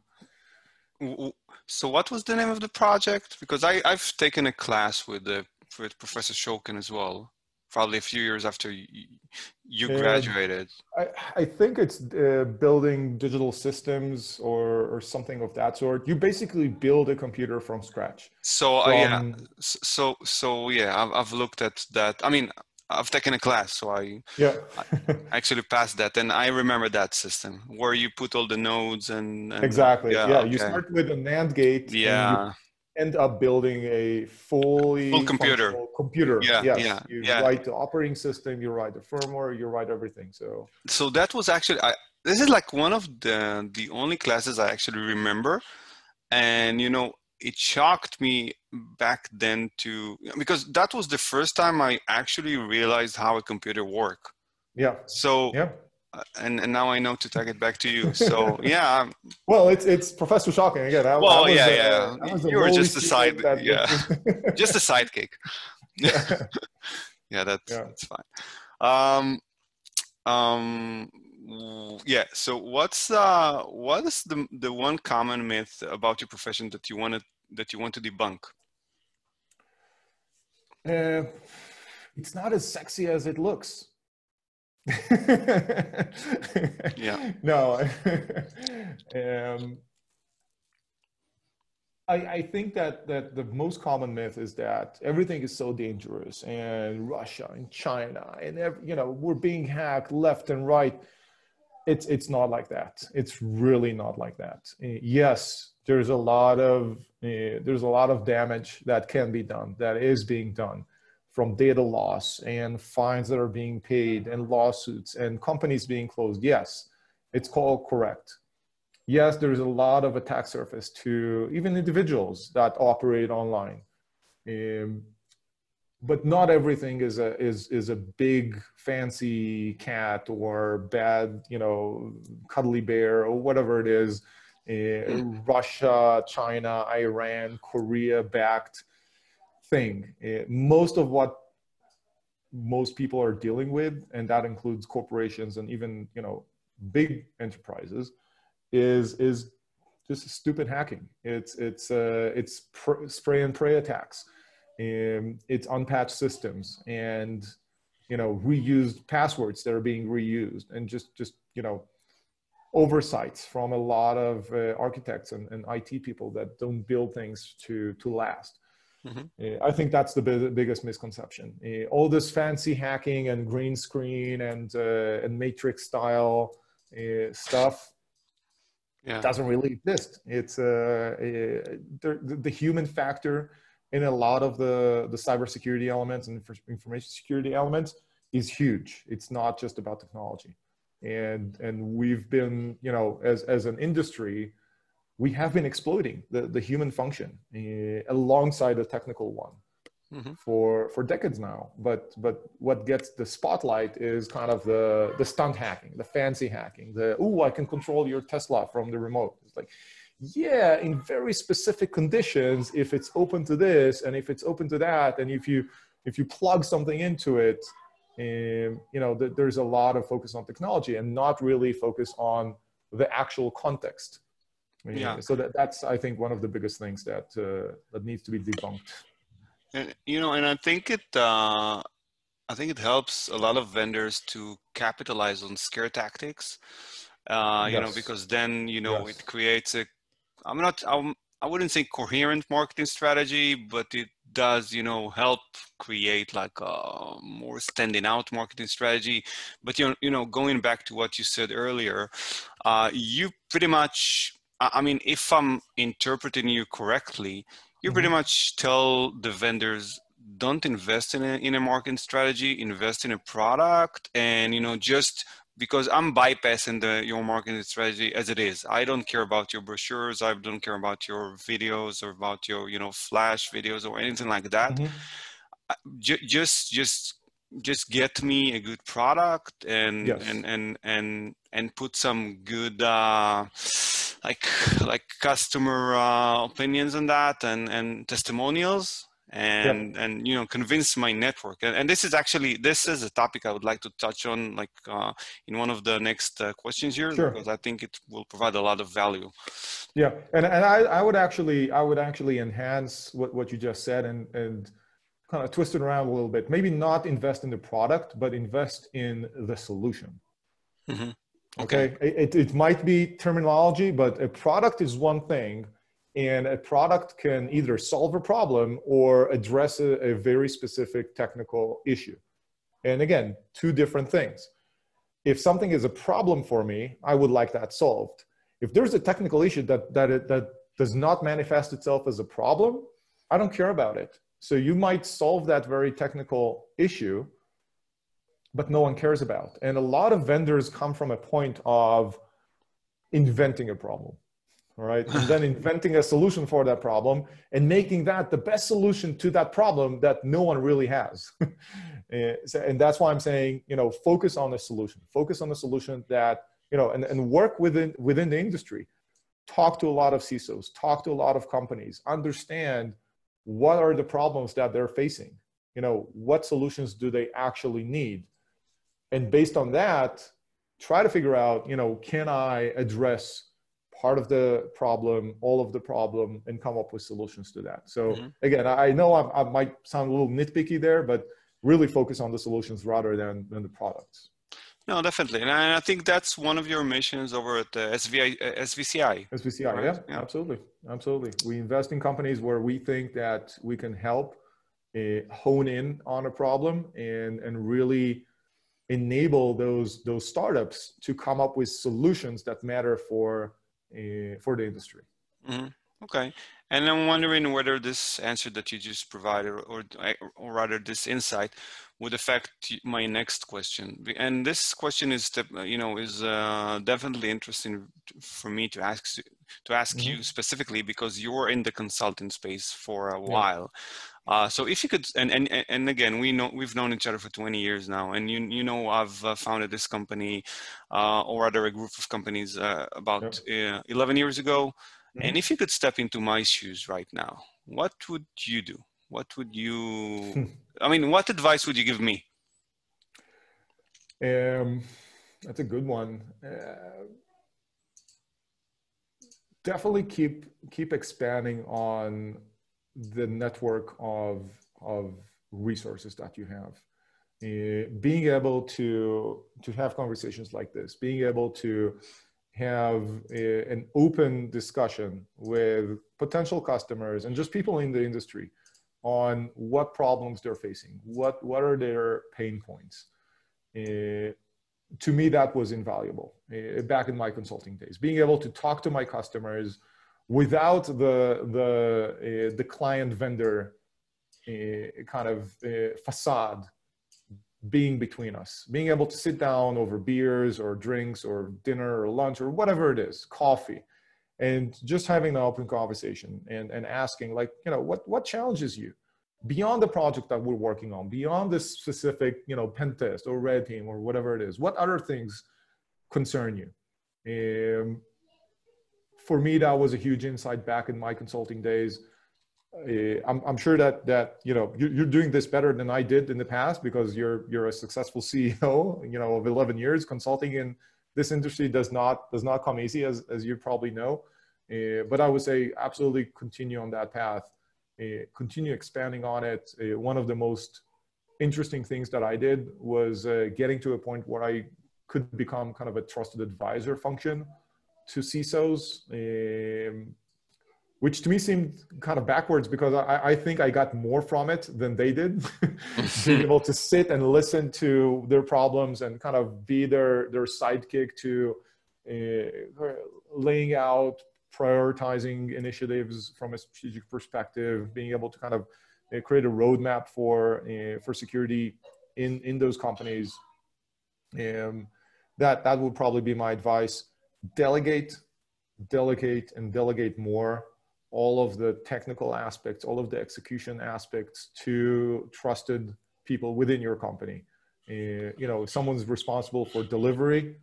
so what was the name of the project? Because I I've taken a class with the with Professor Schocken as well probably a few years after you, graduated. I, I think it's uh, building digital systems or, or something of that sort. You basically build a computer from scratch. So uh, yeah, so so yeah, I've, I've looked at that. I mean, I've taken a class, so I yeah I actually passed that, and I remember that system where you put all the nodes and, and exactly yeah, yeah okay. you start with a NAND gate. Yeah end up building a fully full computer. computer. Yeah yes. yeah you yeah. write the operating system you write the firmware you write everything so. So that was actually I, this is like one of the the only classes i actually remember. And you know it shocked me back then to because that was the first time i actually realized how a computer work. Yeah. So yeah and, and now I know to take it back to you. So <laughs> yeah. well, it's it's Professor Schocken again. I, well, I yeah, a, yeah. You were just a side, yeah, <laughs> <laughs> just a sidekick. Yeah, yeah, that's yeah. that's fine. Um, um, yeah. So what's uh what is the the one common myth about your profession that you wanted that you want to debunk? Uh, it's not as sexy as it looks yeah. <laughs> No. <laughs> um, I, I think that, that the most common myth is that everything is so dangerous and Russia and China and every, you know we're being hacked left and right. It's it's not like that. It's really not like that. Uh, yes, there's a lot of uh, there's a lot of damage that can be done that is being done from data loss and fines that are being paid and lawsuits and companies being closed, yes, it's called correct. Yes, there's a lot of attack surface to even individuals that operate online. Um, but not everything is a is is a big fancy cat or bad you know cuddly bear or whatever it is uh, russia china iran korea backed thing. It, eh, most of what most people are dealing with, and that includes corporations and even you know big enterprises, is is just stupid hacking. It's it's uh, it's pr- spray and pray attacks. Um, it's unpatched systems and you know reused passwords that are being reused and just just you know oversights from a lot of uh, architects and, and IT people that don't build things to to last. Mm-hmm. Uh, I think that's the biggest misconception. Uh, all this fancy hacking and green screen and uh, and matrix style uh, stuff yeah. doesn't really exist. It's uh, the, the human factor in a lot of the the cybersecurity elements and information security elements is huge. It's not just about technology, and and we've been you know as as an industry we have been exploiting the, the human function uh, alongside the technical one mm-hmm. for for decades now. But but what gets the spotlight is kind of the the stunt hacking, the fancy hacking, the oh I can control your Tesla from the remote. It's like yeah, in very specific conditions, if it's open to this and if it's open to that, and if you if you plug something into it, um, you know, th- there's a lot of focus on technology and not really focus on the actual context Yeah. So that, that's I think one of the biggest things that uh, that needs to be debunked. And you know, and I think it uh, I think it helps a lot of vendors to capitalize on scare tactics. Uh, you know, because then you know Yes. it creates a. I'm not. I'm, I wouldn't say coherent marketing strategy, but it does, you know, help create like a more standing out marketing strategy. But you know, you know, going back to what you said earlier, uh, you pretty much. I mean, if I'm interpreting you correctly, you pretty Mhm. much tell the vendors don't invest in a, in a marketing strategy invest in a product and you know just because i'm bypassing the your marketing strategy as it is i don't care about your brochures i don't care about your videos or about your you know flash videos or anything like that Mhm. Ju- just just just get me a good product and Yes. and and and and put some good uh like like customer uh, opinions on that and and testimonials and and you know convince my network and, and this is actually this is a topic i would like to touch on like uh, in one of the next uh, questions here Sure. because i think it will provide a lot of value Yeah, and and I, I would actually I would actually enhance what, what you just said and and kind of twist it around a little bit. Maybe not invest in the product, but invest in the solution. Mhm. Okay, It, it it might be terminology, but a product is one thing, and a product can either solve a problem or address a, a very specific technical issue. And again, two different things. If something is a problem for me, I would like that solved if there's a technical issue that that it, that does not manifest itself as a problem i don't care about it so you might solve that very technical issue but no one cares about. And a lot of vendors come from a point of inventing a problem right? and then <laughs> inventing a solution for that problem and making that the best solution to that problem that no one really has. <laughs> Eh, and that's why i'm saying you know focus on the solution. Focus on the solution that you know and, and work within within the industry. Talk to a lot of cisos talk to a lot of companies. Understand what are the problems that they're facing. You know what solutions do they actually need and based on that try to figure out you know can i address part of the problem all of the problem and come up with solutions to that so Mhm. again i I know I'm, i might sound a little nitpicky there but really focus on the solutions rather than, than the products no definitely and i, I think that's one of your missions over at the SVI, uh, svci SVCI, Right, yeah, yeah. absolutely, absolutely. We invest in companies where we think that we can help uh, hone in on a problem and and really enable those those startups to come up with solutions that matter for uh, for the industry. Mhm. Okay. And I'm wondering whether this answer that you just provided, or, or rather this insight, would affect my next question. And this question is, you know, is uh, definitely interesting for me to ask to ask Mhm. you specifically because you're in the consulting space for a Yeah. while. Uh, so if you could, and, and and again, we know we've known each other for 20 years now, and you you know I've uh, founded this company, uh, or rather a group of companies uh, about uh, 11 years ago. And if you could step into my shoes right now, what would you do? What would you? <laughs> I mean, what advice would you give me? Um, that's a good one. Uh, definitely keep keep expanding on the network of of resources that you have. Uh, being able to to have conversations like this, being able to have a, an open discussion with potential customers and just people in the industry on what problems they're facing, what what are their pain points. Uh, to me, that was invaluable uh, back in my consulting days. Being able to talk to my customers without the the uh, the client vendor uh, kind of uh, facade being between us, being able to sit down over beers or drinks or dinner or lunch or whatever it is, coffee, and just having an open conversation and, and asking like, you know, what, what challenges you beyond the project that we're working on, beyond this specific, you know, pen test or red team or whatever it is, what other things concern you? Um, for me, that was a huge insight back in my consulting days. Uh, I'm, I'm sure that that you know you're, you're doing this better than I did in the past because you're you're a successful <laughs> CEO you know of 11 years. Consulting in this industry does not does not come easy as as you probably know. Uh, but I would say absolutely continue on that path, continue expanding on it. Uh, one of the most interesting things that I did was uh, getting to a point where I could become kind of a trusted advisor function to CISOs, um, which to me seemed kind of backwards because I, I, think I got more from it than they did. <laughs> Being <laughs> able to sit and listen to their problems and kind of be their, their sidekick to uh, laying out, prioritizing initiatives from a strategic perspective, being able to kind of uh, create a roadmap for, uh, for security in, in those companies. Um, that, that would probably be my advice delegate, delegate, and delegate more all of the technical aspects, all of the execution aspects to trusted people within your company. Uh, you know, someone's responsible for delivery,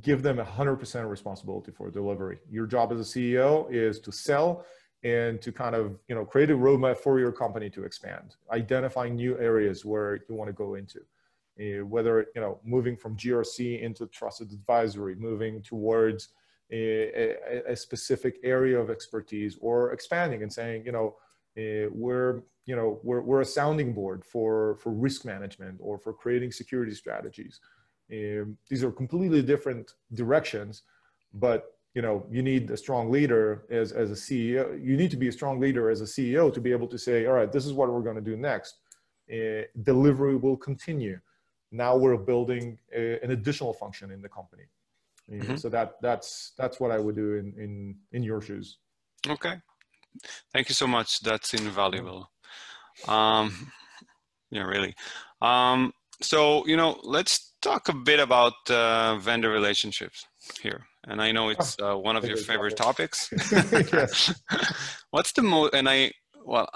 give them 100% responsibility for delivery. Your job as a CEO is to sell and to kind of, you know, create a roadmap for your company to expand, identifying new areas where you want to go into uh, whether you know moving from GRC into trusted advisory, moving towards a, a, a specific area of expertise, or expanding and saying, you know, uh, we're you know we're, we're a sounding board for for risk management or for creating security strategies. Um, these are completely different directions, but you know you need a strong leader as, as a ceo you need to be a strong leader as a ceo to be able to say all right this is what we're going to do next uh, delivery will continue now we're building a, an additional function in the company. Mm-hmm. So that that's that's what I would do in in in your shoes. Okay, thank you so much. That's invaluable. Um, <laughs> yeah, really. Um, so you know, let's talk a bit about uh, vendor relationships here. And I know it's oh, uh, one of your favorite topics. <laughs> <laughs> What's the most? And I well,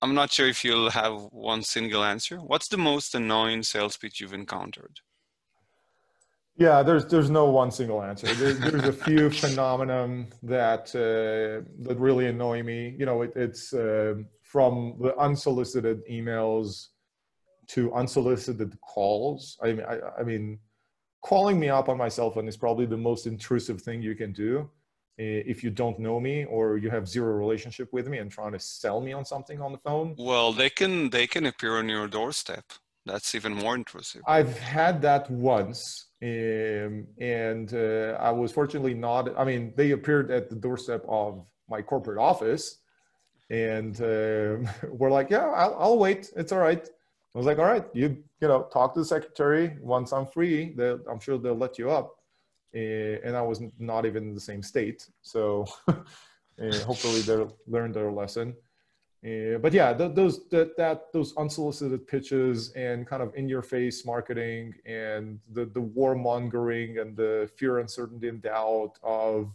I'm not sure if you'll have one single answer. What's the most annoying sales pitch you've encountered? Yeah, there's there's no one single answer. There's, there's a few <laughs> phenomenon that uh, that really annoy me. You know, it, it's uh, from the unsolicited emails to unsolicited calls. I mean, I, I mean, calling me up on my cell phone is probably the most intrusive thing you can do if you don't know me or you have zero relationship with me and trying to sell me on something on the phone. Well they can they can appear on your doorstep. That's even more intrusive. I've had that once um, and uh, i was fortunately not i mean they appeared at the doorstep of my corporate office and uh, <laughs> we're like yeah I'll, I'll, wait. It's all right i was like all right you you know talk to the secretary once i'm free i'm sure they'll let you up uh, and I was not even in the same state. So uh, <laughs> hopefully they learned their lesson. Uh, but yeah, th- those that, that those unsolicited pitches and kind of in-your-face marketing and the the warmongering and the fear, uncertainty, and doubt of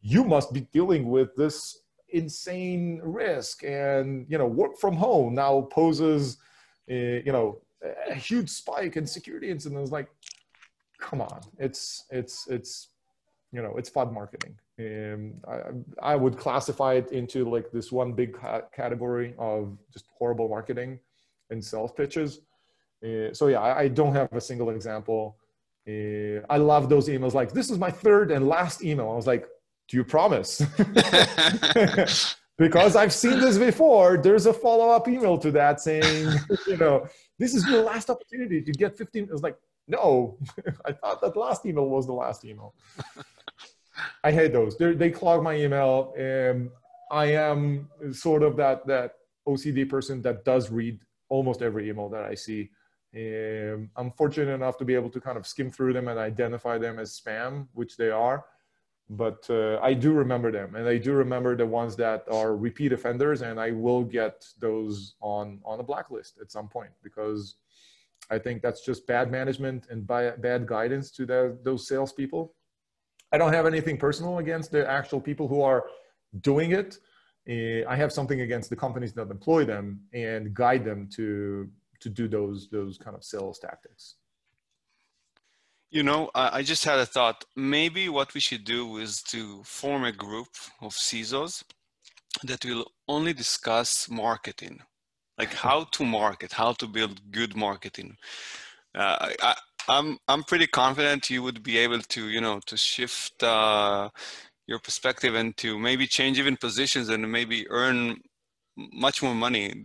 you must be dealing with this insane risk, and you know work from home now poses you know a huge spike in security incidents. Like come on, it's it's it's you know it's FUD marketing. Um, I, I would classify it into like this one big ca- category of just horrible marketing and sales pitches. Uh, so yeah, I, I, don't have a single example. Uh, I love those emails like this is my third and last email. I was like, do you promise? <laughs> <laughs> because I've seen this before. There's a follow up email to that saying, <laughs> you know, this is your last opportunity to get 15. It was like, no, <laughs> I thought that last email was the last email. I hate those. They're, they clog my email. And I am sort of that that OCD person that does read almost every email that I see. I'm fortunate enough to be able to kind of skim through them and identify them as spam, which they are. But uh, I do remember them, and I do remember the ones that are repeat offenders, and I will get those on on a blacklist at some point because I think that's just bad management and bad guidance to the, those salespeople. I don't have anything personal against the actual people who are doing it. Uh, I have something against the companies that employ them and guide them to to do those those kind of sales tactics. You know, I just had a thought. Maybe what we should do is to form a group of CISOs that will only discuss marketing like how to market, how to build good marketing. Uh, I, I'm I'm pretty confident you would be able to you know to shift uh, your perspective and to maybe change even positions and maybe earn much more money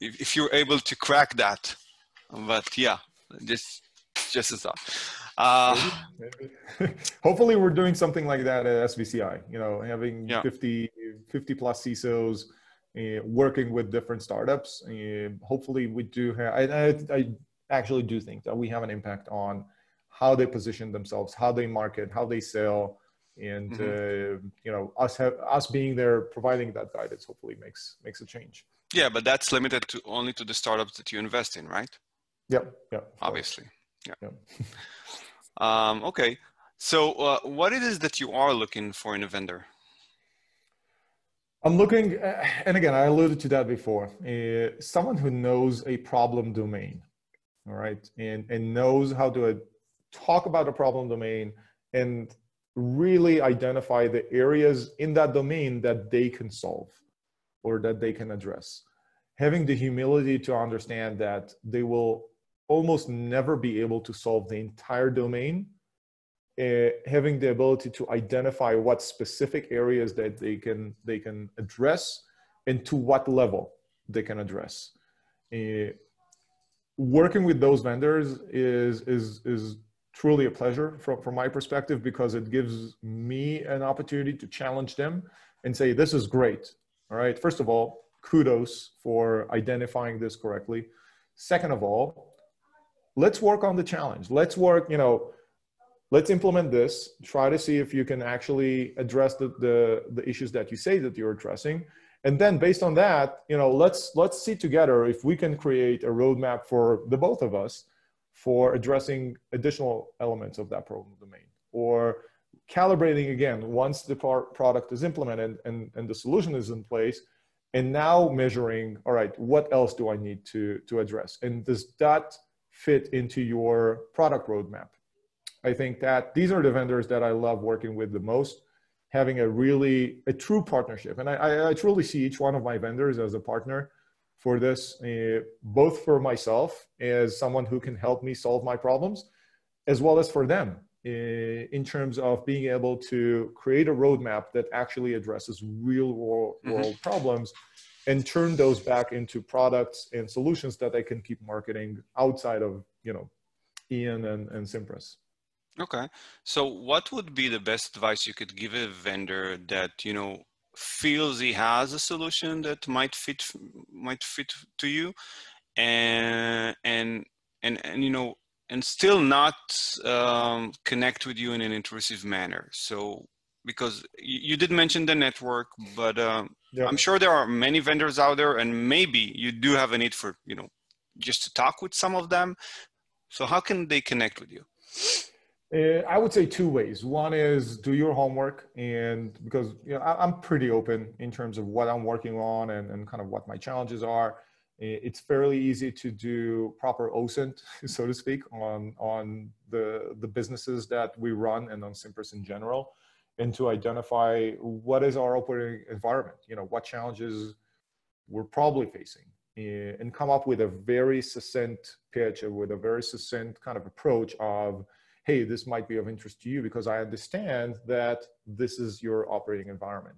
if, if you're able to crack that. But yeah, just just a thought. Uh, <laughs> Hopefully, we're doing something like that at SVCI. You know, having yeah. 50, 50 plus CISOs uh, working with different startups. Uh, hopefully, we do have. I, I, I actually do think that we have an impact on how they position themselves, how they market, how they sell, and mm-hmm. uh, you know, us have us being there providing that guidance hopefully makes makes a change. Yeah, but that's limited to only to the startups that you invest in, right? Yep. Yep. Obviously. Yeah. Yep. <laughs> um, okay. So, uh, what it is that you are looking for in a vendor? I'm looking, uh, and again, I alluded to that before. Uh, someone who knows a problem domain, all right, and and knows how to uh, talk about a problem domain and really identify the areas in that domain that they can solve or that they can address. Having the humility to understand that they will almost never be able to solve the entire domain, uh, having the ability to identify what specific areas that they can they can address and to what level they can address. Uh, working with those vendors is is is truly a pleasure from, from my perspective because it gives me an opportunity to challenge them and say this is great. All right? First of all kudos for identifying this correctly. Second of all let's work on the challenge. Let's work you know let's implement this try to see if you can actually address the, the, the issues that you say that you're addressing. And then based on that you know let's let's see together if we can create a roadmap for the both of us for addressing additional elements of that problem domain or calibrating again once the product is implemented and, and the solution is in place and now measuring all right what else do i need to to address? And does that fit into your product roadmap i think that these are the vendors that i love working with the most having a really a true partnership and i i truly see each one of my vendors as a partner for this, uh, both for myself as someone who can help me solve my problems, as well as for them uh, in terms of being able to create a roadmap that actually addresses real world, mm-hmm. problems and turn those back into products and solutions that they can keep marketing outside of, you know, Ian and, and Cimpress. Okay. So what would be the best advice you could give a vendor that, you know, feels he has a solution that might fit might fit to you and and and, and you know and still not um, connect with you in an intrusive manner so because you, you did mention the network but um, yeah. i'm sure there are many vendors out there and maybe you do have a need for you know just to talk with some of them so how can they connect with you uh, I would say two ways. One is do your homework, and because you know, I, am pretty open in terms of what I'm working on and, and kind of what my challenges are. It's fairly easy to do proper OSINT, <laughs> so to speak, on on the the businesses that we run and on Cimpress in general, and to identify what is our operating environment. You know, what challenges we're probably facing, and come up with a very succinct pitch with a very succinct kind of approach of hey, this might be of interest to you because I understand that this is your operating environment.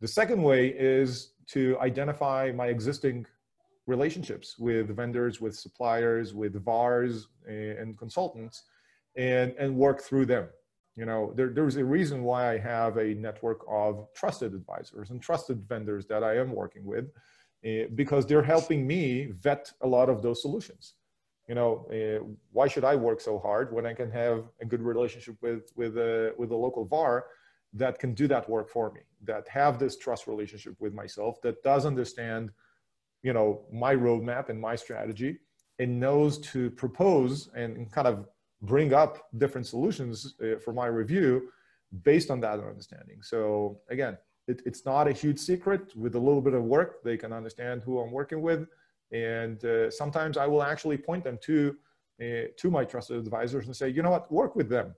The second way is to identify my existing relationships with vendors, with suppliers, with VARs eh, and consultants and, and work through them. You know, there, there's a reason why I have a network of trusted advisors and trusted vendors that I am working with uh, because they're helping me vet a lot of those solutions. You know, uh, why should I work so hard when I can have a good relationship with with a with a local VAR that can do that work for me, that have this trust relationship with myself, that does understand, you know, my roadmap and my strategy, and knows to propose and kind of bring up different solutions uh, for my review based on that understanding. So again, it, it's not a huge secret. With a little bit of work, they can understand who I'm working with and uh, sometimes I will actually point them to, uh, to my trusted advisors and say, you know what, work with them.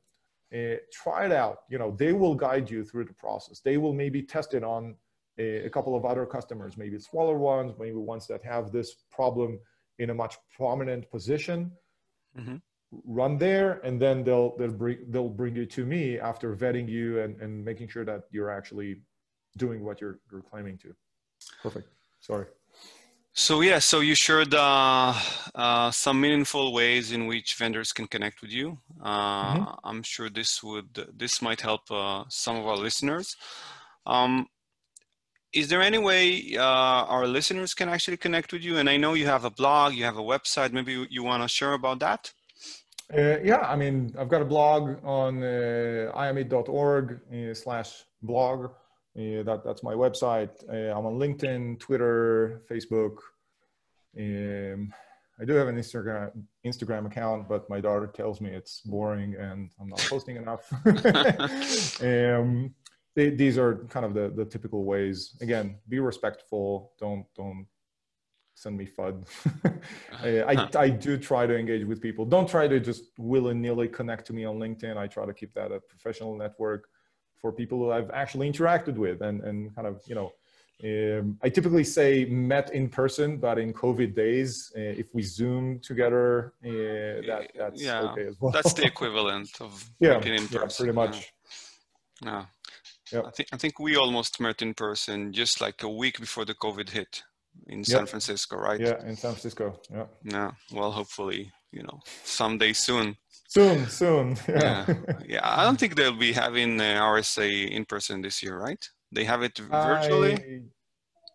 Uh, try it out. You know, they will guide you through the process. They will maybe test it on a, a couple of other customers, maybe smaller ones, maybe ones that have this problem in a much prominent position. Mm-hmm. Run there and then they'll they'll bring they'll bring you to me after vetting you and, and making sure that you're actually doing what you're you're claiming to. Perfect. Sorry. So yeah so you shared uh, uh, some meaningful ways in which vendors can connect with you. Uh, mm-hmm. i'm sure this would this might help uh, some of our listeners. Um, is there any way uh, our listeners can actually connect with you? And i know you have a blog you have a website. Maybe you, you want to share about that uh, yeah, I mean, I've got a blog on uh, iamit.org uh, slash blog. Uh, that, that's my website. Uh, I'm on LinkedIn, Twitter, Facebook. Um, I do have an Instagram Instagram account, but my daughter tells me it's boring and I'm not posting enough. <laughs> <laughs> um, they, these are kind of the, the typical ways. Again, be respectful. Don't don't send me FUD. <laughs> I, I, do try to engage with people. Don't try to just willy-nilly connect to me on LinkedIn. I try to keep that a professional network for people who I've actually interacted with and, and kind of, you know, um, I typically say met in person, but in COVID days, uh, if we Zoom together, uh, that, that's yeah, okay as well. That's the <laughs> equivalent of yeah, meeting in person. Yeah, pretty much. Yeah. yeah. I think I think we almost met in person just like a week before the COVID hit in San Francisco, right? Yeah, in San Francisco. Yeah. Yeah. Well, hopefully, you know, someday soon. Soon, soon. <laughs> Yeah. yeah. yeah. I don't think they'll be having RSA in person this year, right? They have it virtually. I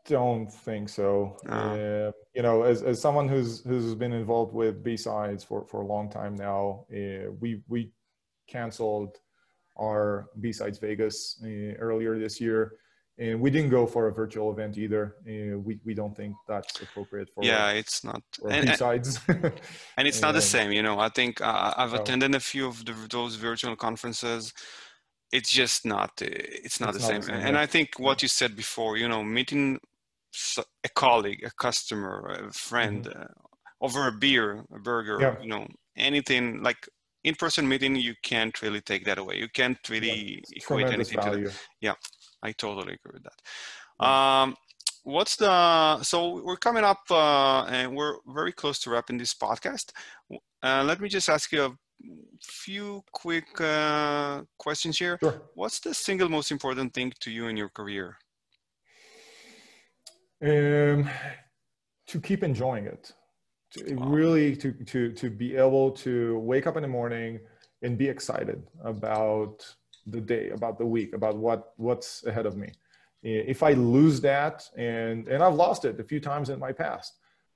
don't think so. Uh, you know, as, as someone who's who's been involved with BSides for for a long time now, uh, we we canceled our BSides Vegas uh, earlier this year and we didn't go for a virtual event either. Uh, we we don't think that's appropriate for yeah, it's not and, sides. <laughs> and it's not the same, you know. I think uh, I've attended a few of the, those virtual conferences. It's just not. Uh, it's not, it's the, not same. the, same. And yeah. I think what you said before, you know, meeting a colleague, a customer, a friend mm-hmm. Uh, over a beer, a burger, yeah. you know, anything like in-person meeting, you can't really take that away. You can't really yeah, equate anything value. to that. Yeah. I totally agree with that. Um, what's the so we're coming up uh, and we're very close to wrapping this podcast. Uh, let me just ask you a few quick uh, questions here. Sure. What's the single most important thing to you in your career? Um, to keep enjoying it. To wow. Really, to to to be able to wake up in the morning and be excited about the day, about the week, about what what's ahead of me. If I lose that, and and I've lost it a few times in my past,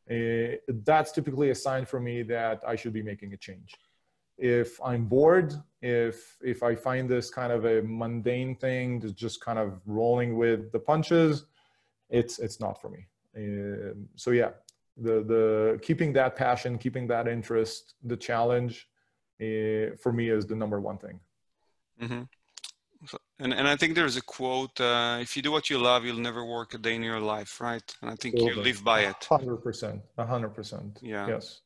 uh, that's typically a sign for me that I should be making a change. If I'm bored, if if I find this kind of a mundane thing, just kind of rolling with the punches, it's it's not for me. Uh, so yeah, the the keeping that passion, keeping that interest, the challenge, uh, for me is the number one thing. Mm-hmm. And, and I think there's a quote, uh, if you do what you love, you'll never work a day in your life, right? And I think you live by it. 100%, 100%. Yeah. Yes.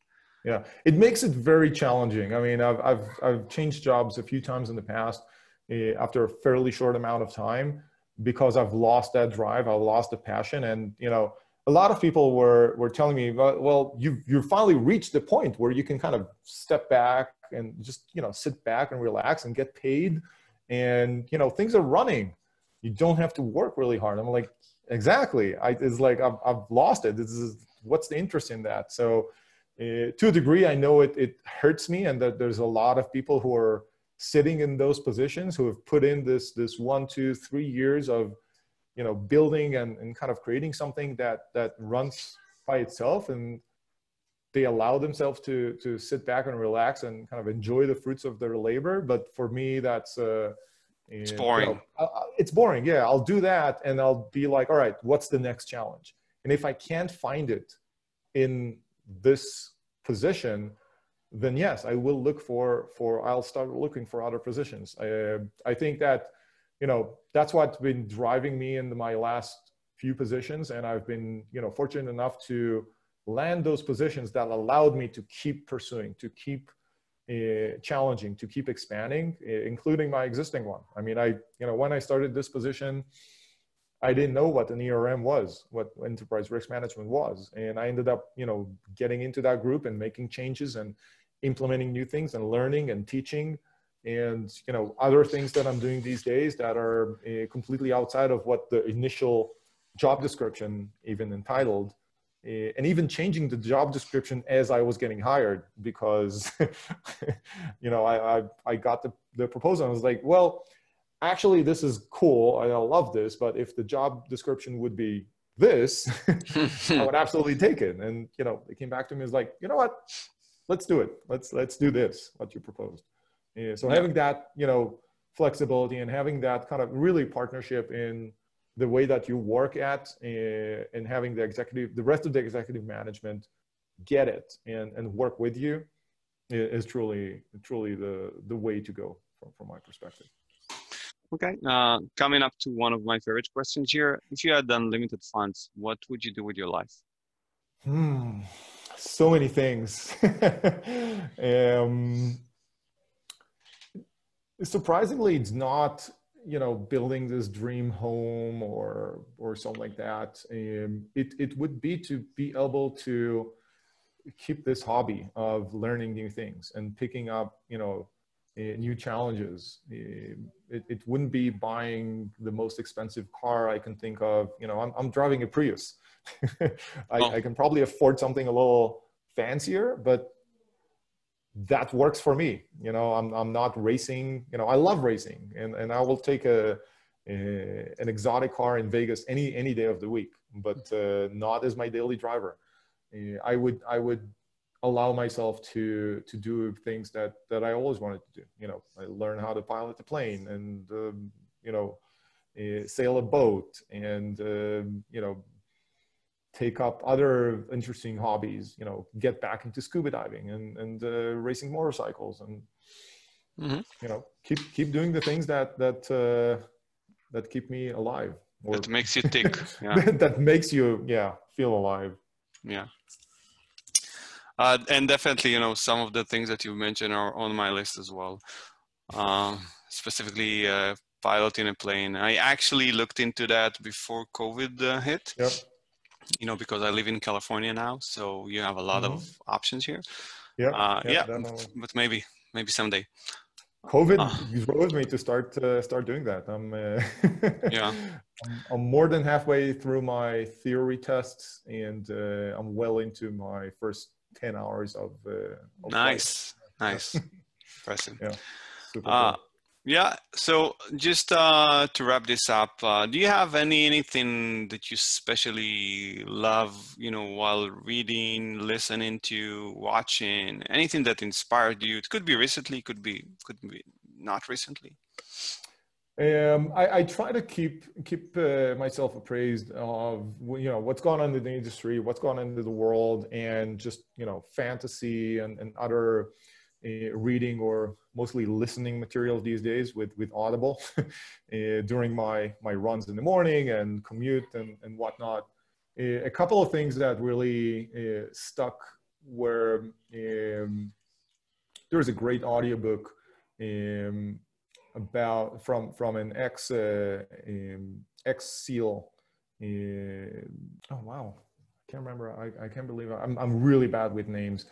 Yeah. It makes it very challenging. I mean, I've, I've, I've changed jobs a few times in the past uh, after a fairly short amount of time because I've lost that drive. I've lost the passion. And, you know, a lot of people were, were telling me, well, you, you've finally reached the point where you can kind of step back and just, you know, sit back and relax and get paid and you know things are running. You don't have to work really hard. I'm like exactly. I, it's like I've, I've lost it. This is what's the interest in that? So uh, to a degree i know it, it hurts me and that there's a lot of people who are sitting in those positions who have put in this this one two three years of you know building and, and kind of creating something that that runs by itself. And they allow themselves to to sit back and relax and kind of enjoy the fruits of their labor. But for me, that's uh, it's boring. You know, it's boring. Yeah, I'll do that, and I'll be like, all right, what's the next challenge? And if I can't find it in this position, then yes, I will look for for. I'll start looking for other positions. I I think that you know that's what's been driving me in my last few positions, and I've been you know fortunate enough to land those positions that allowed me to keep pursuing, to keep uh, challenging, to keep expanding, uh, including my existing one. I mean, I, you know, when I started this position, I didn't know what an ERM was, what enterprise risk management was. And I ended up, you know, getting into that group and making changes and, implementing new things and learning and teaching and you know other things that i'm doing these days that are uh, completely outside of what the initial job description even entitled Eh, and even changing the job description as i was getting hired because <laughs> you know I, I, I got the, the proposal and i was like well actually this is cool. I love this but if the job description would be this <laughs> i would absolutely take it. And you know they came back to me as like you know what? Let's do it. Let's let's do this what you proposed. Yeah, so yeah. having that, you know, flexibility and having that kind of really partnership in the way that you work at uh, and having the executive, the rest of the executive management get it and, and work with you is truly, truly the, the way to go from, from my perspective. Okay, uh, coming up to one of my favorite questions here. If you had unlimited funds, what would you do with your life? Hmm, so many things. <laughs> um, surprisingly it's not you know building this dream home or or something like that um, it, it would be to be able to keep this hobby of learning new things and picking up you know uh, new challenges. Um, it, it wouldn't be buying the most expensive car i can think of. You know i'm, I'm driving a prius. <laughs> I, oh. I can probably afford something a little fancier but that works for me. You know, I'm, I'm not racing, you know, I love racing and, and I will take a, a an exotic car in Vegas any, any day of the week, but uh, not as my daily driver. Uh, I would, I would allow myself to, to do things that, that I always wanted to do. You know, I learn how to pilot a plane and, um, you know, uh, sail a boat and, um, you know, take up other interesting hobbies you know get back into scuba diving and and uh, racing motorcycles and mm-hmm. you know keep keep doing the things that that uh, that keep me alive or that makes you <laughs> tick yeah. that makes you yeah feel alive. Yeah. Uh, and definitely you know some of the things that you mentioned are on my list as well. Uh, specifically uh, piloting a plane. I actually looked into that before covid uh, hit. Yep you know, because I live in California now, so you have a lot mm-hmm. of options here. Yeah, uh, yeah, yeah but maybe, maybe someday. COVID uh, drove me to start uh, start doing that. I'm uh, <laughs> yeah, I'm, I'm, more than halfway through my theory tests, and uh, I'm well into my first ten hours of. Uh, of nice, nice, <laughs> impressive. Yeah, super uh, cool. Yeah. So just uh, to wrap this up, uh, do you have any anything that you especially love? You know, while reading, listening to, watching, anything that inspired you? It could be recently, could be could be not recently. Um, I, I, try to keep keep uh, myself appraised of you know what's going on in the industry, what's going on in the world, and just you know fantasy and, and other uh, reading or mostly listening materials these days with with Audible uh, <laughs> during my my runs in the morning and commute and and whatnot. Uh, a couple of things that really uh, stuck were um, there was a great audiobook um, about from from an ex um, ex SEAL. Oh wow, I can't remember. I, I can't believe it. I'm I'm really bad with names.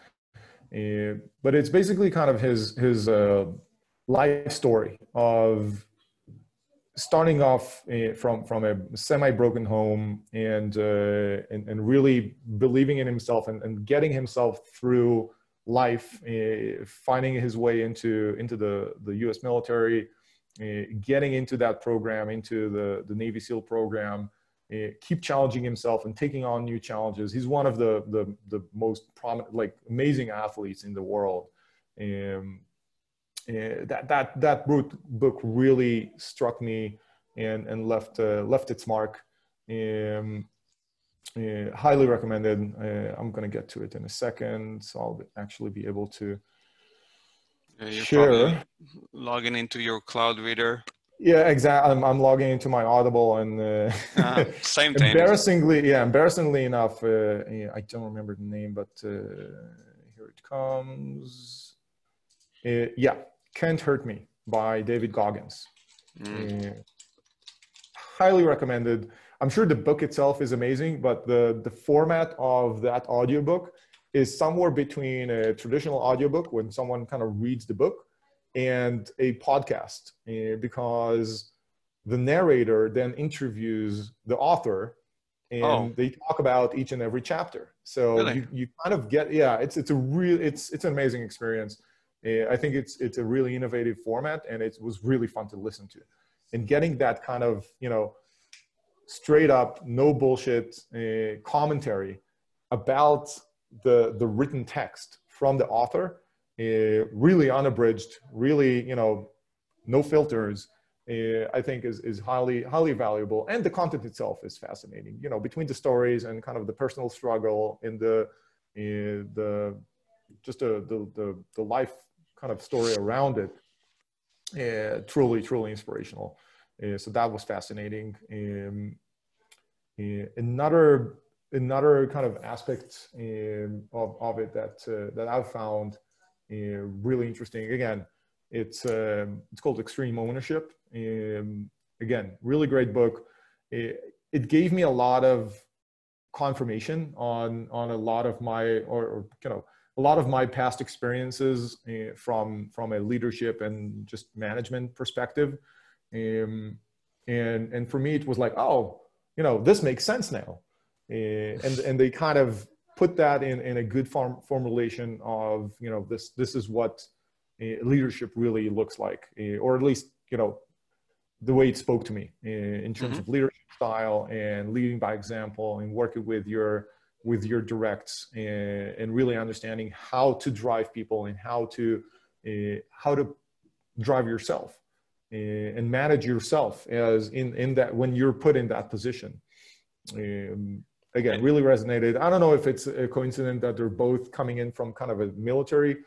Uh, but it's basically kind of his his uh, life story of starting off uh, from from a semi broken home and, uh, and, and really believing in himself and, and getting himself through life, uh, finding his way into into the the U.S. military, getting into that program, into the the Navy SEAL program, keep challenging himself and taking on new challenges. He's one of the the, the most prominent, like amazing athletes in the world. Um, uh, that that that book, really struck me and and left uh, left its mark. Um, uh, highly recommended. Uh, I'm gonna get to it in a second, so I'll actually be able to share. Logging into your cloud reader. Yeah, exactly. I'm, I'm logging into my Audible and uh, uh, <laughs> same thing. embarrassingly, yeah, embarrassingly enough, uh, yeah, I don't remember the name, but uh, here it comes. Uh, yeah, Can't Hurt Me by David Goggins. Mm. Uh, highly recommended. I'm sure the book itself is amazing, but the the format of that audiobook is somewhere between a traditional audiobook when someone kind of reads the book and a podcast uh, because the narrator then interviews the author and oh. they talk about each and every chapter so really? you, you kind of get yeah it's it's a real it's it's an amazing experience uh, i think it's it's a really innovative format and it was really fun to listen to and getting that kind of you know straight up no bullshit uh, commentary about the the written text from the author uh, really unabridged really you know no filters uh, I think is, is highly, highly valuable. And the content itself is fascinating, you know, between the stories and kind of the personal struggle and the, uh, the, just the, the, the, the, life kind of story around it. Uh, truly, truly inspirational. Uh, so that was fascinating. Um, uh, another, another kind of aspect um, of, of it that, uh, that I've found really interesting, again, it's, um, it's called Extreme Ownership um, again, really great book. It, it, gave me a lot of confirmation on on a lot of my or, or you know a lot of my past experiences uh, from from a leadership and just management perspective. Um, and and for me, it was like, oh, you know, this makes sense now. Uh, and and they kind of put that in in a good form formulation of you know this this is what uh, leadership really looks like, uh, or at least you know the way it spoke to me in, in terms mm-hmm. of leadership style and leading by example and working with your with your directs and, and really understanding how to drive people and how to uh, how to drive yourself and manage yourself as in in that when you're put in that position um, again really resonated i don't know if it's a coincidence that they're both coming in from kind of a military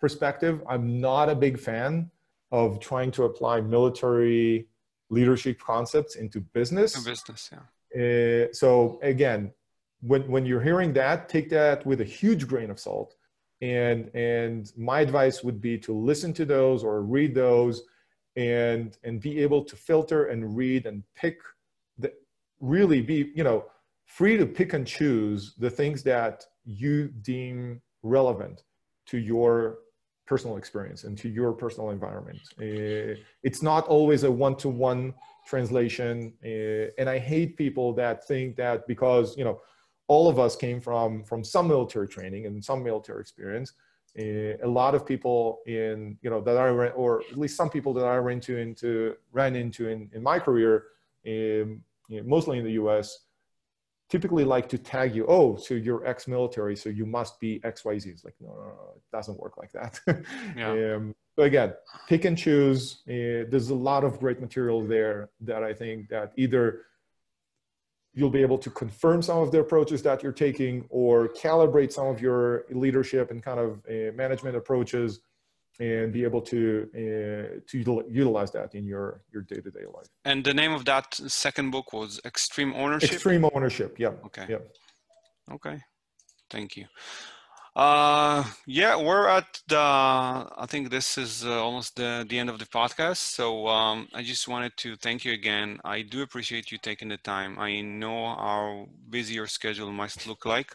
perspective i'm not a big fan of trying to apply military leadership concepts into business. business, yeah. Uh, so again, when when you're hearing that, take that with a huge grain of salt. And and my advice would be to listen to those or read those, and and be able to filter and read and pick the really be you know free to pick and choose the things that you deem relevant to your personal experience and to your personal environment. Uh, it's not always a one-to-one translation, uh, and I hate people that think that because you know all of us came from from some military training and some military experience. Uh, a lot of people in you know that I ran, or at least some people that I ran into into ran into in, in my career, um, you know, mostly in the U.S typically like to tag you, oh, so you're ex-military, so you must be XYZ. It's like, no, no, no, it doesn't work like that. <laughs> yeah. um, but again, pick and choose. Uh, there's a lot of great material there that I think that either you'll be able to confirm some of the approaches that you're taking or calibrate some of your leadership and kind of uh, management approaches and be able to uh, to utilize that in your your day-to-day life. And the name of that second book was extreme ownership? Extreme ownership yeah. Okay. Yeah. Okay. Thank you. Uh yeah we're at the i think this is uh, almost the the end of the podcast. So um i just wanted to thank you again. I do appreciate you taking the time. I know how busy your schedule must look like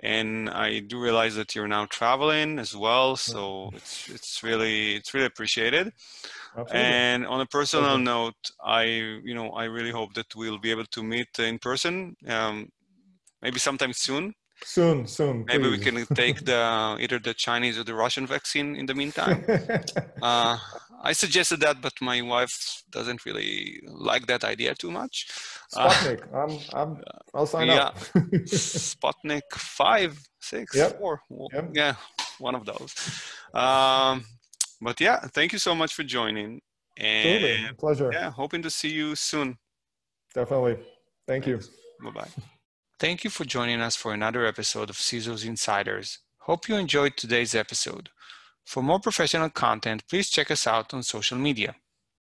and I do realize that you're now traveling as well, so it's it's really it's really appreciated. Absolutely. And on a personal okay. note, I you know I really hope that we'll be able to meet in person, um, maybe sometime soon. Soon, soon. Maybe please. we can take the <laughs> either the Chinese or the Russian vaccine in the meantime. <laughs> uh, I suggested that, but my wife doesn't really like that idea too much. Sputnik, uh, I'm, I'm, <laughs> I'll sign yeah. up. Sputnik five, six, yep. four. Yep. Yeah, one of those. Um, but yeah, thank you so much for joining. And Absolutely. pleasure. Yeah, hoping to see you soon. Definitely. Thank Thanks. you. Bye bye. Thank you for joining us for another episode of CISO's Insiders. Hope you enjoyed today's episode. For more professional content, please check us out on social media.